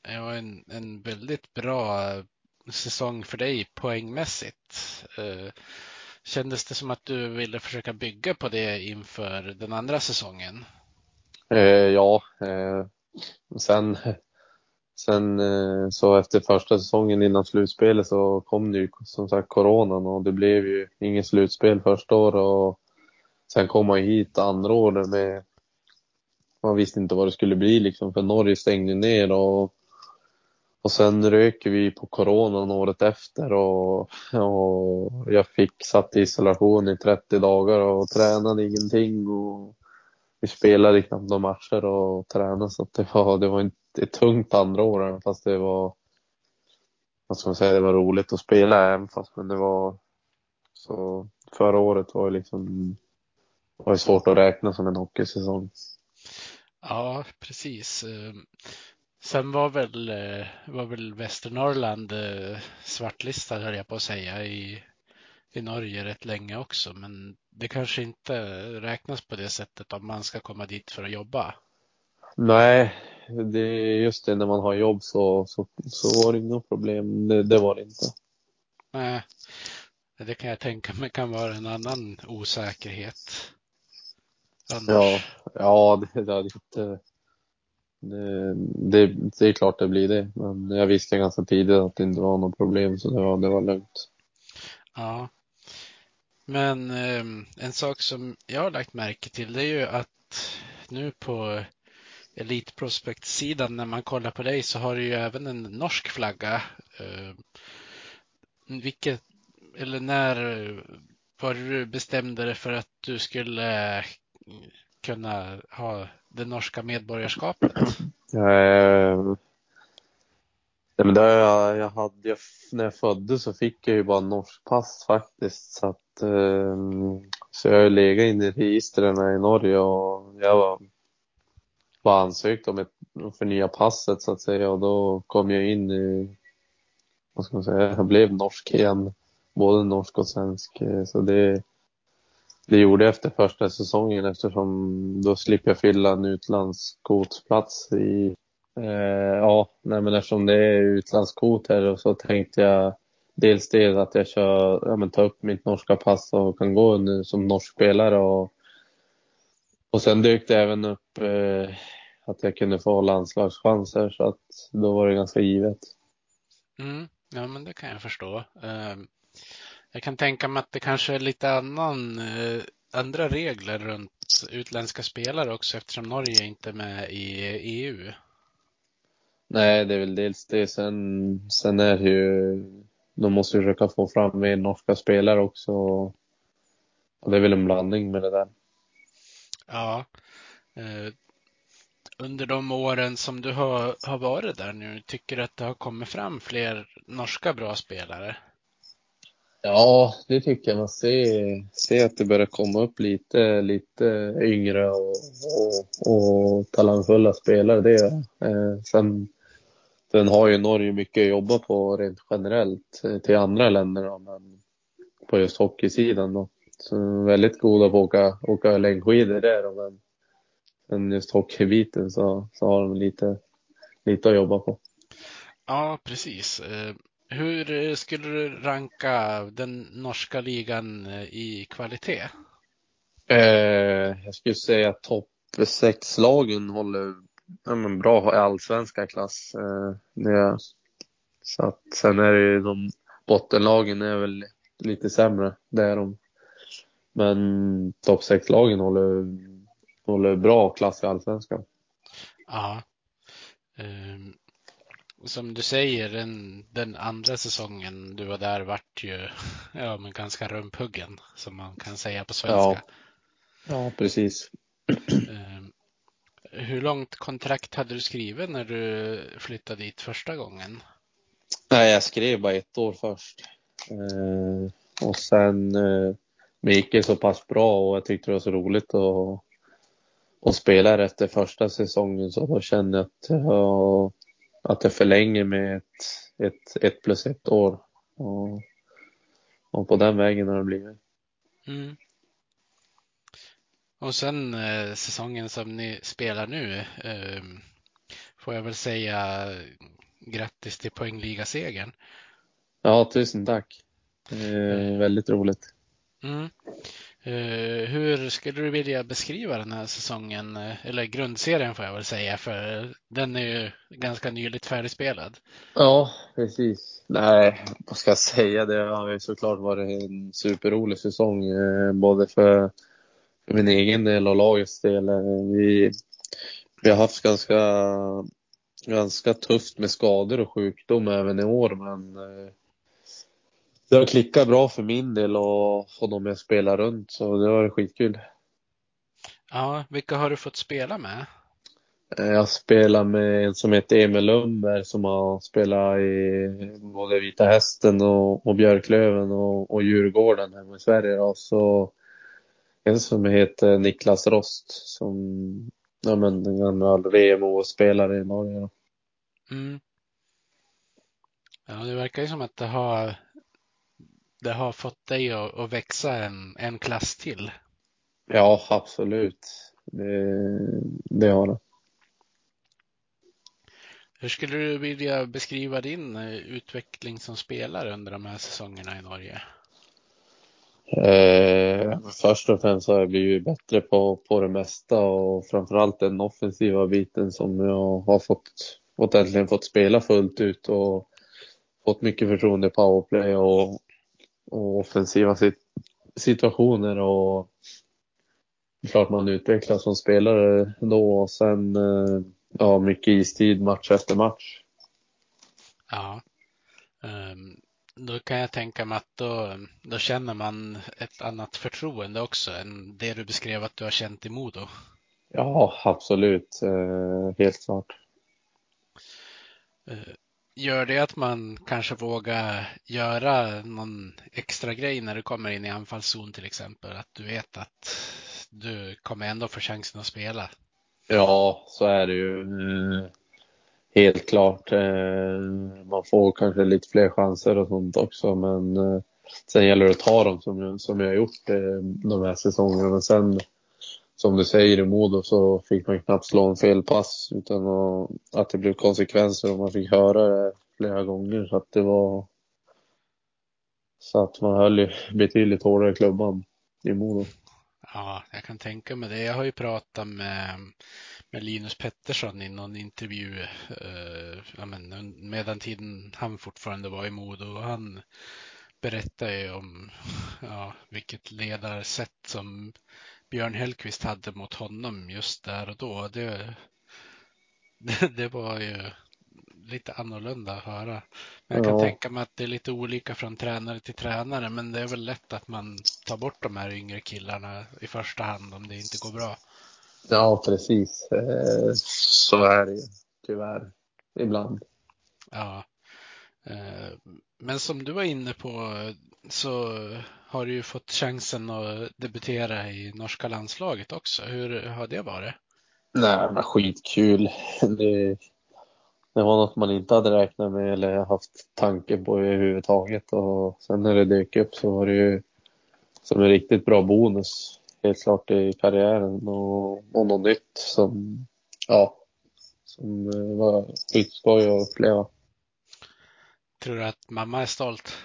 Eh, det var en, en väldigt bra eh, säsong för dig poängmässigt. Eh, kändes det som att du ville försöka bygga på det inför den andra säsongen?
Eh, ja, eh, sen, sen eh, så efter första säsongen innan slutspelet så kom det ju som sagt coronan och det blev ju inget slutspel första året och sen kom man hit andra året med man visste inte vad det skulle bli liksom för Norge stängde ner och och sen röker vi på coronan året efter och, och jag fick satt i isolation i 30 dagar och tränade ingenting och vi spelade knappt några matcher och tränade så det var, det var inte ett tungt andra år fast det var vad ska man säga, det var roligt att spela även fast men det var så förra året var ju liksom var det svårt att räkna som en hockeysäsong.
Ja, precis. Ehm, Sen var väl, eh, var väl Västernorrland eh, svartlistad höll jag på att säga i, i Norge rätt länge också. Men det kanske inte räknas på det sättet om man ska komma dit för att jobba.
Nej, det är just det när man har jobb så, så, så var det inga problem. Det, det var det inte.
Nej, det kan jag tänka mig kan vara en annan osäkerhet.
Annars. Ja, ja det, det, inte, det, det, det är klart det blir det. Men jag visste ganska tidigt att det inte var något problem så det var, det var lugnt.
Ja. Men eh, en sak som jag har lagt märke till det är ju att nu på Elitprospekt-sidan när man kollar på dig så har du ju även en norsk flagga. Eh, vilket, eller när var du bestämde dig för att du skulle eh, kunna ha det norska medborgarskapet?
Eh, men det jag, jag hade, jag, när jag föddes så fick jag ju bara norsk pass faktiskt. Så, att, eh, så jag har legat inne i registren i Norge och jag var, var ansökt om ett förnya passet så att säga och då kom jag in i, vad ska man säga, jag blev norsk igen. Både norsk och svensk. Eh, så det, det gjorde jag efter första säsongen eftersom då slipper jag fylla en utlandskvotsplats i eh, ja, nej men eftersom det är utlandskvot här och så tänkte jag dels det att jag kör, ja men ta upp mitt norska pass och kan gå nu som norsk spelare och och sen dök det även upp eh, att jag kunde få landslagschanser så att då var det ganska givet.
Mm, ja men det kan jag förstå. Uh jag kan tänka mig att det kanske är lite annan, eh, andra regler runt utländska spelare också eftersom Norge inte är med i EU.
Nej, det är väl dels det. Sen, sen är det ju, de måste försöka få fram mer norska spelare också. Och det är väl en blandning med det där.
Ja. Eh, under de åren som du har, har varit där nu, tycker du att det har kommit fram fler norska bra spelare?
Ja, det tycker jag. Man ser, ser att det börjar komma upp lite, lite yngre och, och, och talangfulla spelare. Det eh, sen, sen har ju Norge mycket att jobba på rent generellt eh, till andra länder då, men på just hockeysidan. Då. Så väldigt goda på att åka, åka längdskidor där då, men, men just hockeybiten så, så har de lite, lite att jobba på.
Ja, precis. Eh, hur eh, skulle du ranka den norska ligan eh, i kvalitet?
Eh, jag skulle säga att topp sex-lagen håller ja, men bra allsvenska klass. Eh, det, så att, sen är det ju de bottenlagen är väl lite sämre. Det är de. Men topp sex-lagen håller, håller bra klass i allsvenskan.
Ja. Um, som du säger, den, den andra säsongen du var där vart ju ja, men ganska rumphuggen, som man kan säga på svenska.
Ja, ja precis.
Um, hur långt kontrakt hade du skrivit när du flyttade dit första gången?
Nej, jag skrev bara ett år först. Eh, och sen eh, men gick det så pass bra och jag tyckte det var så roligt att, att spela efter första säsongen så då kände jag att jag, att jag förlänger med ett, ett, ett plus ett år. Och, och på den vägen har det blivit.
Mm. Och sen eh, säsongen som ni spelar nu eh, får jag väl säga grattis till poängligasegern.
Ja, tusen tack. Eh, väldigt roligt.
Mm. Eh, hur skulle du vilja beskriva den här säsongen, eh, eller grundserien får jag väl säga, för den är ju ganska nyligt färdigspelad.
Ja, precis. Nej, vad ska jag säga? Det har ju såklart varit en superrolig säsong, eh, både för, för min egen del och lagets del. Vi, vi har haft ganska, ganska tufft med skador och sjukdom även i år, men det har klickat bra för min del och, och de jag spelar runt så det varit skitkul.
Ja, vilka har du fått spela med?
Eh, jag spelar med en som heter Emil Lundberg som har spelat i både Vita Hästen och, och Björklöven och, och Djurgården hemma i Sverige. Och så en som heter Niklas Rost som ja, men, en gammal VMO-spelare i Norge.
Mm. Ja, det verkar ju som att det har det har fått dig att, att växa en, en klass till.
Ja, absolut. Det, det har det.
Hur skulle du vilja beskriva din eh, utveckling som spelare under de här säsongerna i Norge?
Eh, först och främst har jag blivit bättre på, på det mesta och framförallt den offensiva biten som jag har fått, fått äntligen fått spela fullt ut och fått mycket förtroende i powerplay och, och offensiva sit situationer och klart man utvecklas som spelare då och sen eh, ja, mycket istid match efter match.
Ja. Um, då kan jag tänka mig att då, då känner man ett annat förtroende också än det du beskrev att du har känt i Modo.
Ja, absolut. Eh, helt klart.
Gör det att man kanske vågar göra någon extra grej när du kommer in i anfallszon till exempel? Att du vet att du kommer ändå få chansen att spela?
Ja, så är det ju. Eh, helt klart. Eh, man får kanske lite fler chanser och sånt också, men eh, sen gäller det att ta dem som, som jag har gjort de här säsongerna. Men sen, som du säger i Modo så fick man knappt slå en fel pass utan att det blev konsekvenser och man fick höra det flera gånger så att det var så att man höll ju betydligt hårdare klubban i Modo.
Ja, jag kan tänka mig det. Jag har ju pratat med, med Linus Pettersson i någon intervju eh, men, medan tiden han fortfarande var i Modo och han berättade ju om ja, vilket ledarsätt som Björn Hellkvist hade mot honom just där och då. Det, det, det var ju lite annorlunda att höra. Men jag kan ja. tänka mig att det är lite olika från tränare till tränare, men det är väl lätt att man tar bort de här yngre killarna i första hand om det inte går bra.
Ja, precis. Eh, så är det ju tyvärr ibland.
Ja. Eh, men som du var inne på så har du ju fått chansen att debutera i norska landslaget också. Hur har det varit?
Nej, men skitkul. Det, det var något man inte hade räknat med eller haft tanke på överhuvudtaget och sen när det dök upp så var det ju som en riktigt bra bonus helt klart i karriären och, och något nytt som, ja, som eh, var skitskoj att uppleva.
Tror du att mamma är stolt?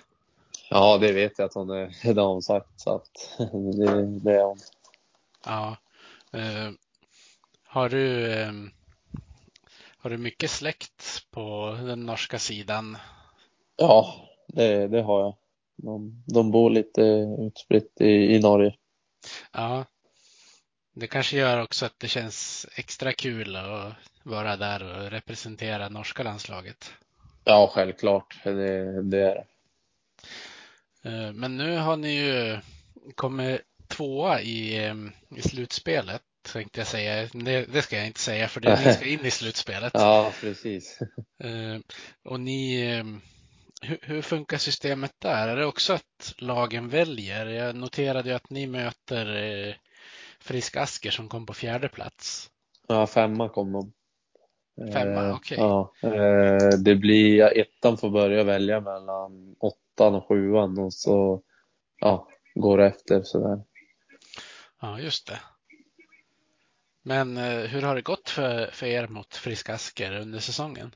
Ja, det vet jag att hon är. Det har hon sagt. Så att det, det är hon.
Ja. Eh, har du eh, har du mycket släkt på den norska sidan?
Ja, det, det har jag. De, de bor lite utspritt i, i Norge.
Ja. Det kanske gör också att det känns extra kul att vara där och representera norska landslaget.
Ja, självklart. Det, det är det.
Eh, Men nu har ni ju kommit tvåa i, eh, i slutspelet tänkte jag säga. Det, det ska jag inte säga för det, ni ska in i slutspelet.
Ja, precis.
Eh, Och ni, hur, hur funkar systemet där? Är det också att lagen väljer? Jag noterade ju att ni möter Frisk Asker som kom på fjärde plats.
Ja, femma kom de.
Femma,
Eh,
okej.
Ja, eh, det blir, ja, ettan får börja välja mellan åttan och sjuan och så ja, går det efter sådär.
Ja, just det. Men eh, hur har det gått för, för er mot Frisk Asker under säsongen?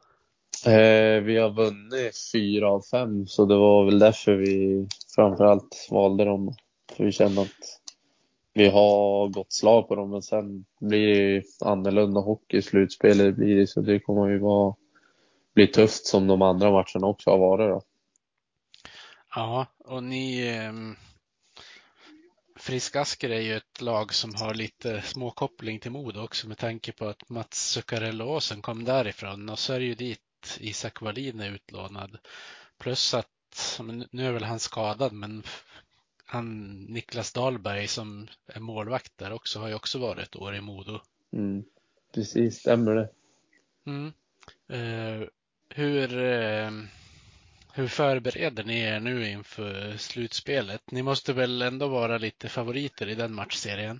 Eh, vi har vunnit fyra av fem så det var väl därför vi framförallt valde dem. För vi kände att vi har gått slag på dem men sen blir det ju annorlunda hockey i slutspelet blir det så det kommer ju vara bli tufft som de andra matcherna också har varit då.
Ja, och ni eh, Friskasker är ju ett lag som har lite småkoppling till Modo också med tanke på att Mats Zuccarello-Åsen kom därifrån och så är det ju dit Isak Wallin är utlånad. Plus att, nu är väl han skadad, men han Niklas Dahlberg som är målvakt där också har ju också varit ett år i Modo.
Mm. Precis, stämmer det.
Mm. Eh, hur, eh, hur förbereder ni er nu inför slutspelet? Ni måste väl ändå vara lite favoriter i den matchserien?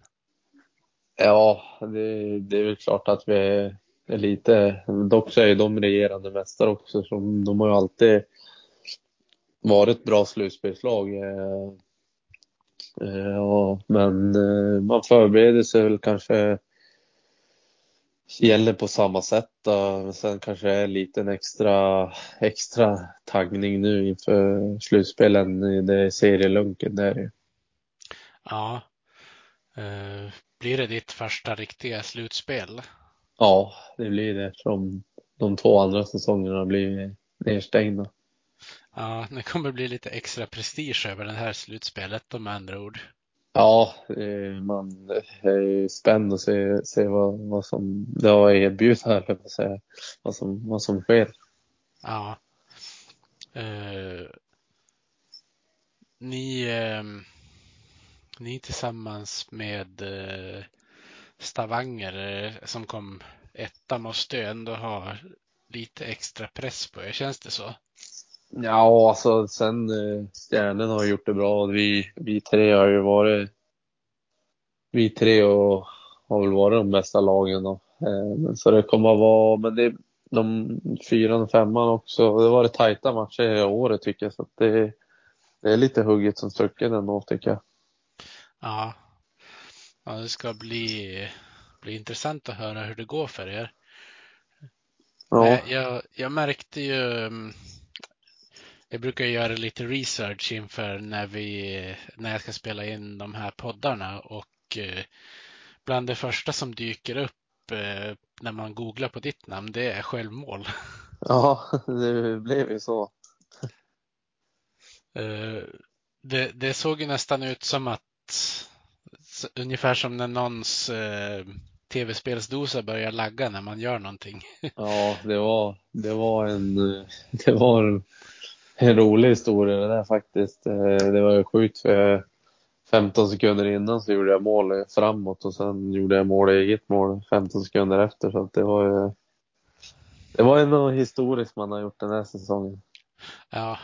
Ja, det, det är väl klart att vi är, lite, dock så är ju de regerande mästare också, så de har ju alltid varit bra slutspelslag. Eh, ja, men eh, man förbereder sig väl kanske gäller på samma sätt då. Men sen kanske är en liten extra, extra taggning nu inför slutspelen i det serielunken där.
Ja. Eh, blir det ditt första riktiga slutspel?
Ja, det blir det eftersom de två andra säsongerna blir nedstängda.
Ja, det kommer bli lite extra prestige över det här slutspelet om andra ord.
Ja, eh, man är ju spänd att se, se vad, vad som det har erbjudit här, säga. Vad som, vad som sker.
Ja. Eh, ni, eh, ni tillsammans med eh, Stavanger eh, som kom etta måste ju ändå ha lite extra press på er, känns det så?
Ja, alltså sen eh, Stjärnen har gjort det bra vi, vi tre har ju varit vi tre och har väl varit de bästa lagen då. Eh, men så det kommer att vara, men det de fyran och femman också. Det har varit tajta matcher i året tycker jag så det, det är lite hugget som stucket ändå tycker jag.
Ja. Ja, det ska bli, bli intressant att höra hur det går för er.
Ja,
Eh, Jag, jag märkte ju, mm, jag brukar göra lite research inför när vi, när jag ska spela in de här poddarna och eh, bland det första som dyker upp eh, när man googlar på ditt namn, det är självmål.
ja det blev ju så.
Eh, Det, det såg ju nästan ut som att ungefär som när någons tv-spelsdosa börjar lagga när man gör någonting.
Ja, det var, det var en, det var en, rolig historia det där faktiskt. Eh, Det var ju sjukt för 15 sekunder innan så gjorde jag mål framåt och sen gjorde jag mål eget mål 15 sekunder efter så det var ju det var ju något historiskt man har gjort den här säsongen.
Ja.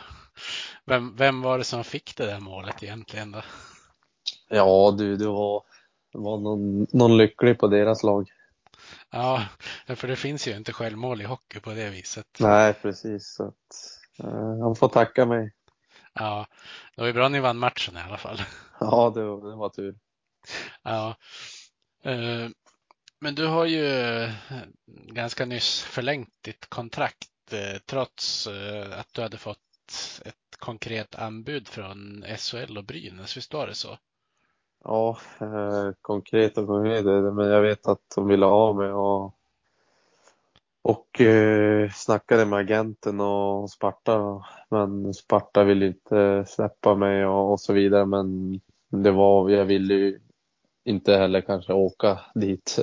Vem, vem var det som fick det där målet egentligen då?
Ja du, det var, det var någon, någon lycklig på deras lag.
Ja, för det finns ju inte självmål i hockey på det viset.
Nej, precis. Så att, han får tacka mig.
Ja, det var ju bra ni vann matchen i alla fall.
Ja, det, var- det var tur.
Ja. Eh, Men du har ju eh, ganska nyss förlängt ditt kontrakt eh, trots eh, att du hade fått ett konkret anbud från SHL och Brynäs, visst var det så?
Ja, eh, konkret och konkret men jag vet att de ville ha mig och, och eh, snackade med agenten och Sparta. Men Sparta ville inte släppa mig och, och så vidare. Men det var, jag ville ju inte heller kanske åka dit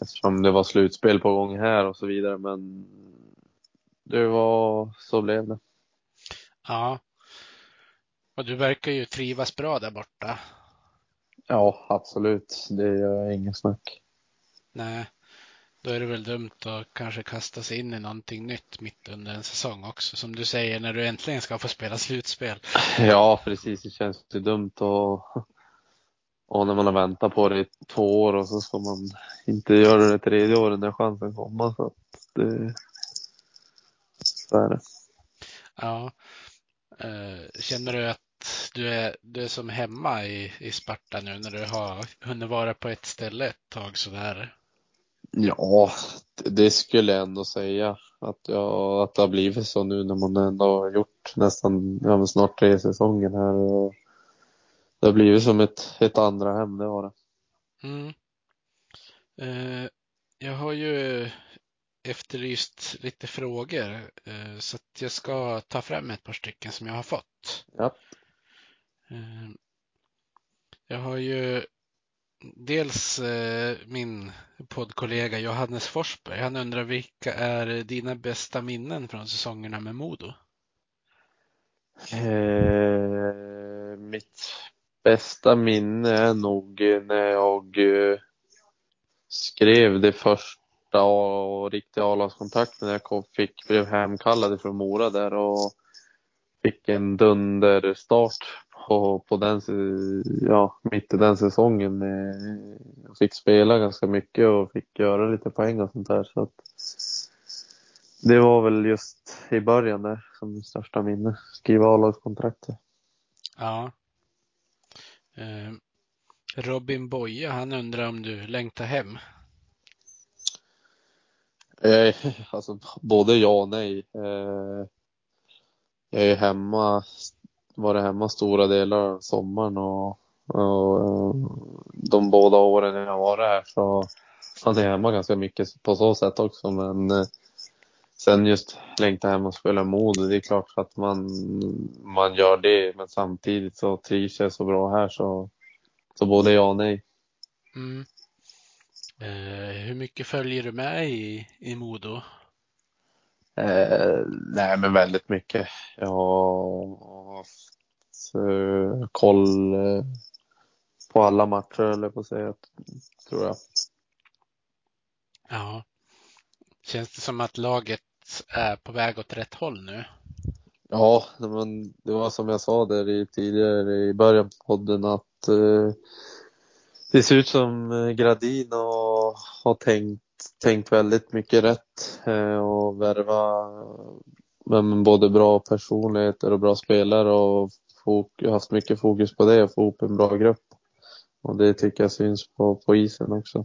eftersom det var slutspel på gång här och så vidare. Men det var, så blev det.
Ja. Och du verkar ju trivas bra där borta.
Ja, absolut. Det gör inget snack.
Nej, då är det väl dumt att kanske kasta sig in i någonting nytt mitt under en säsong också. Som du säger, när du äntligen ska få spela slutspel.
Ja, precis. Det känns ju dumt och, och när man har väntat på det i två år och så ska man inte göra det tredje året när chansen kommer. Så att det, så är det.
Ja. Eh, Känner du att du är, du är som hemma i, i Sparta nu när du har hunnit vara på ett ställe ett tag sådär?
Ja, det- skulle jag ändå säga. Att, jag, att det har blivit så nu när man ändå har gjort nästan ja, snart tre säsonger här. Och det har blivit som ett, ett andra hem, det var det.
Mm. Eh, jag har ju efterlyst lite frågor eh, så att jag ska ta fram ett par stycken som jag har fått.
Ja.
Eh, Jag har ju dels eh, min poddkollega Johannes Forsberg. Han undrar vilka är dina bästa minnen från säsongerna med Modo?
Eh, mitt bästa minne är nog när jag eh, skrev det första och riktiga a när jag kom, fick, blev hemkallad från Mora där och fick en dunderstart på, på den, ja, mitt i den säsongen. Jag fick spela ganska mycket och fick göra lite poäng och sånt där. Så att, det var väl just i början där som mitt största minne. Skriva A-lagskontraktet.
Ja. Eh, Robin Boye, han undrar om du längtar hem?
Eh, alltså både ja och nej. Eh, jag är hemma, varit hemma stora delar av sommaren och, och de båda åren jag har varit här så var jag hemma ganska mycket på så sätt också. Men eh, sen just längta hem och spela Modo, det är klart att man, man gör det. Men samtidigt så trivs jag så bra här så, så både ja och nej.
Mm. Eh, hur mycket följer du med i, i Modo?
Eh, nej, men väldigt mycket. Jag har haft koll eh, på alla matcher, eller på att säga, tror jag.
Ja. Känns det som att laget är på väg åt rätt håll nu?
Ja, men det var som jag sa där i, tidigare i början på podden att eh, det ser ut som eh, Gradin har, har tänkt, tänkt väldigt mycket rätt eh, och värva eh, men både bra personligheter och bra spelare och haft mycket fokus på det och få ihop en bra grupp. Och det tycker jag syns på, på isen också.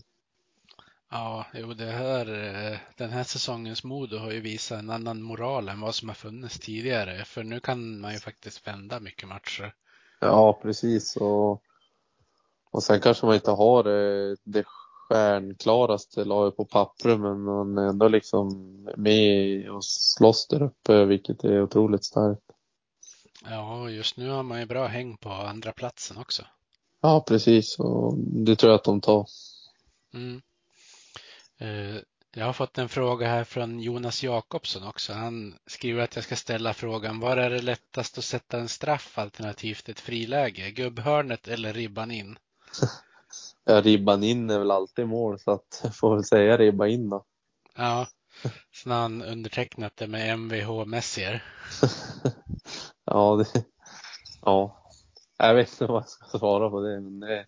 Ja, jo, det här, eh, den här säsongens Modo har ju visat en annan moral än vad som har funnits tidigare. För nu kan man ju faktiskt vända mycket matcher.
Ja, precis. Och, och sen kanske man inte har det, det stjärnklaraste laget på pappret, men man är ändå liksom med och slåss där uppe, vilket är otroligt starkt.
Ja, just nu har man ju bra häng på andra platsen också.
Ja, precis. Och det tror jag att de tar.
Mm. Eh, Jag har fått en fråga här från Jonas Jakobsson också. Han skriver att jag ska ställa frågan var är det lättast att sätta en straff alternativt ett friläge? Gubbhörnet eller ribban in?
Ja, ribban in är väl alltid mål, så att får väl säga ribba in då.
Ja, sen har han undertecknat det med Mvh Messier.
ja, det, ja. Jag vet inte vad jag ska svara på det, men det,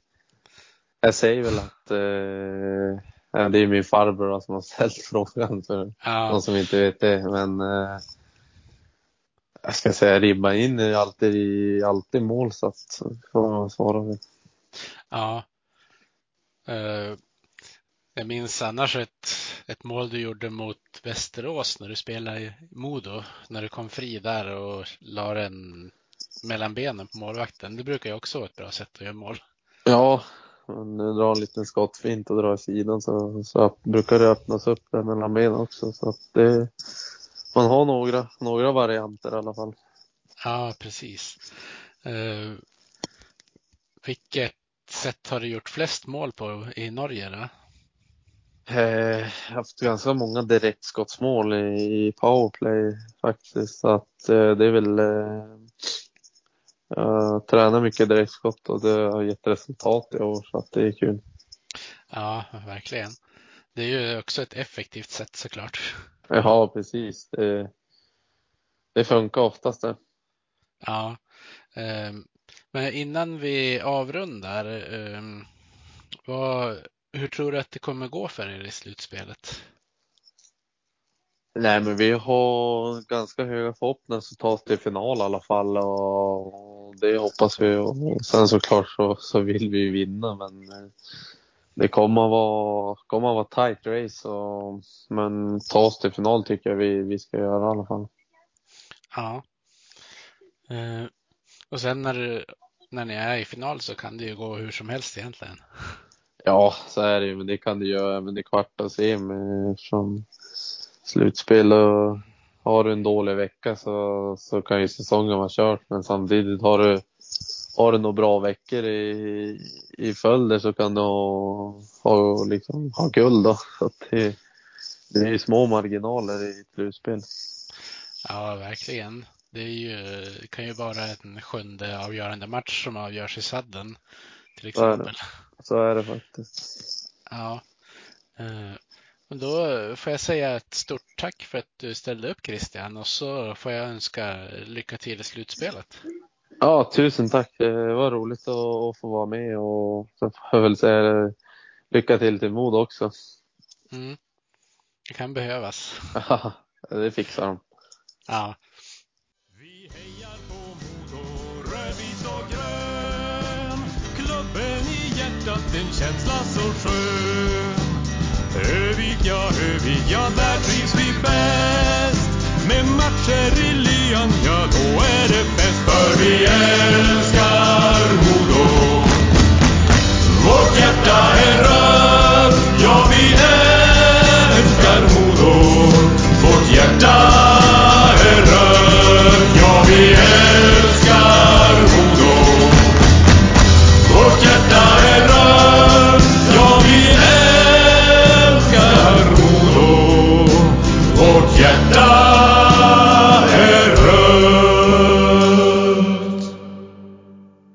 jag säger väl att eh, det är min farbror då som har ställt frågan för
Ja,
någon som inte vet det. Men eh, jag ska säga ribba in är alltid, alltid mål så att får man svara väl.
ja. Eh, Jag minns annars ett, ett mål du gjorde mot Västerås när du spelade i Modo. När du kom fri där och la den mellan benen på målvakten. Det brukar ju också vara ett bra sätt att göra mål.
Ja, man drar en liten skottfint och drar i sidan så, så brukar det öppnas upp där mellan benen också. Så att det, man har några, några varianter i alla fall.
Ja, precis. Uh, vilket sätt har du gjort flest mål på i Norge? Då?
Eh, haft ganska många direktskottsmål i, i powerplay faktiskt. Så att eh, det är väl eh, jag tränar mycket direktskott och det har gett resultat i år så att det är kul.
Ja, verkligen. Det är ju också ett effektivt sätt såklart.
Ja, precis. Det, det funkar oftast det.
Ja. Men innan vi avrundar, um, vad, hur tror du att det kommer gå för er i slutspelet?
Nej, men vi har ganska höga förhoppningar att ta oss till final i alla fall och det hoppas vi. Och sen såklart så, så vill vi vinna, men eh, det kommer att vara, kommer att vara tight race. Och, men ta oss till final tycker jag vi, vi ska göra i alla fall.
Ja. Uh, och sen när, när ni är i final så kan det ju gå hur som helst egentligen.
Ja, så är det ju, men det kan det göra även i kvart och semi eftersom slutspel och har du en dålig vecka så, så kan ju säsongen vara kört. Men samtidigt har du, har du några bra veckor i, i följder så kan du ha, ha, liksom, ha guld då. Så det, det är små marginaler i ett slutspel.
Ja, verkligen. Det är ju, kan ju vara en sjunde avgörande match som avgörs i sadden. Till exempel.
Så är det, faktiskt.
Ja. Eh, då får jag säga ett stort tack för att du ställde upp Christian och så får jag önska lycka till i slutspelet.
Ja, tusen tack. Det var roligt att få vara med och så får jag väl säga lycka till till Mod också.
Mm. Det kan behövas.
Ja, det fixar de.
Ja.
en känsla så skön. Övik, ja, Övik, ja, där trivs vi bäst. Med matcher i lyan, ja, då är det fest. För vi är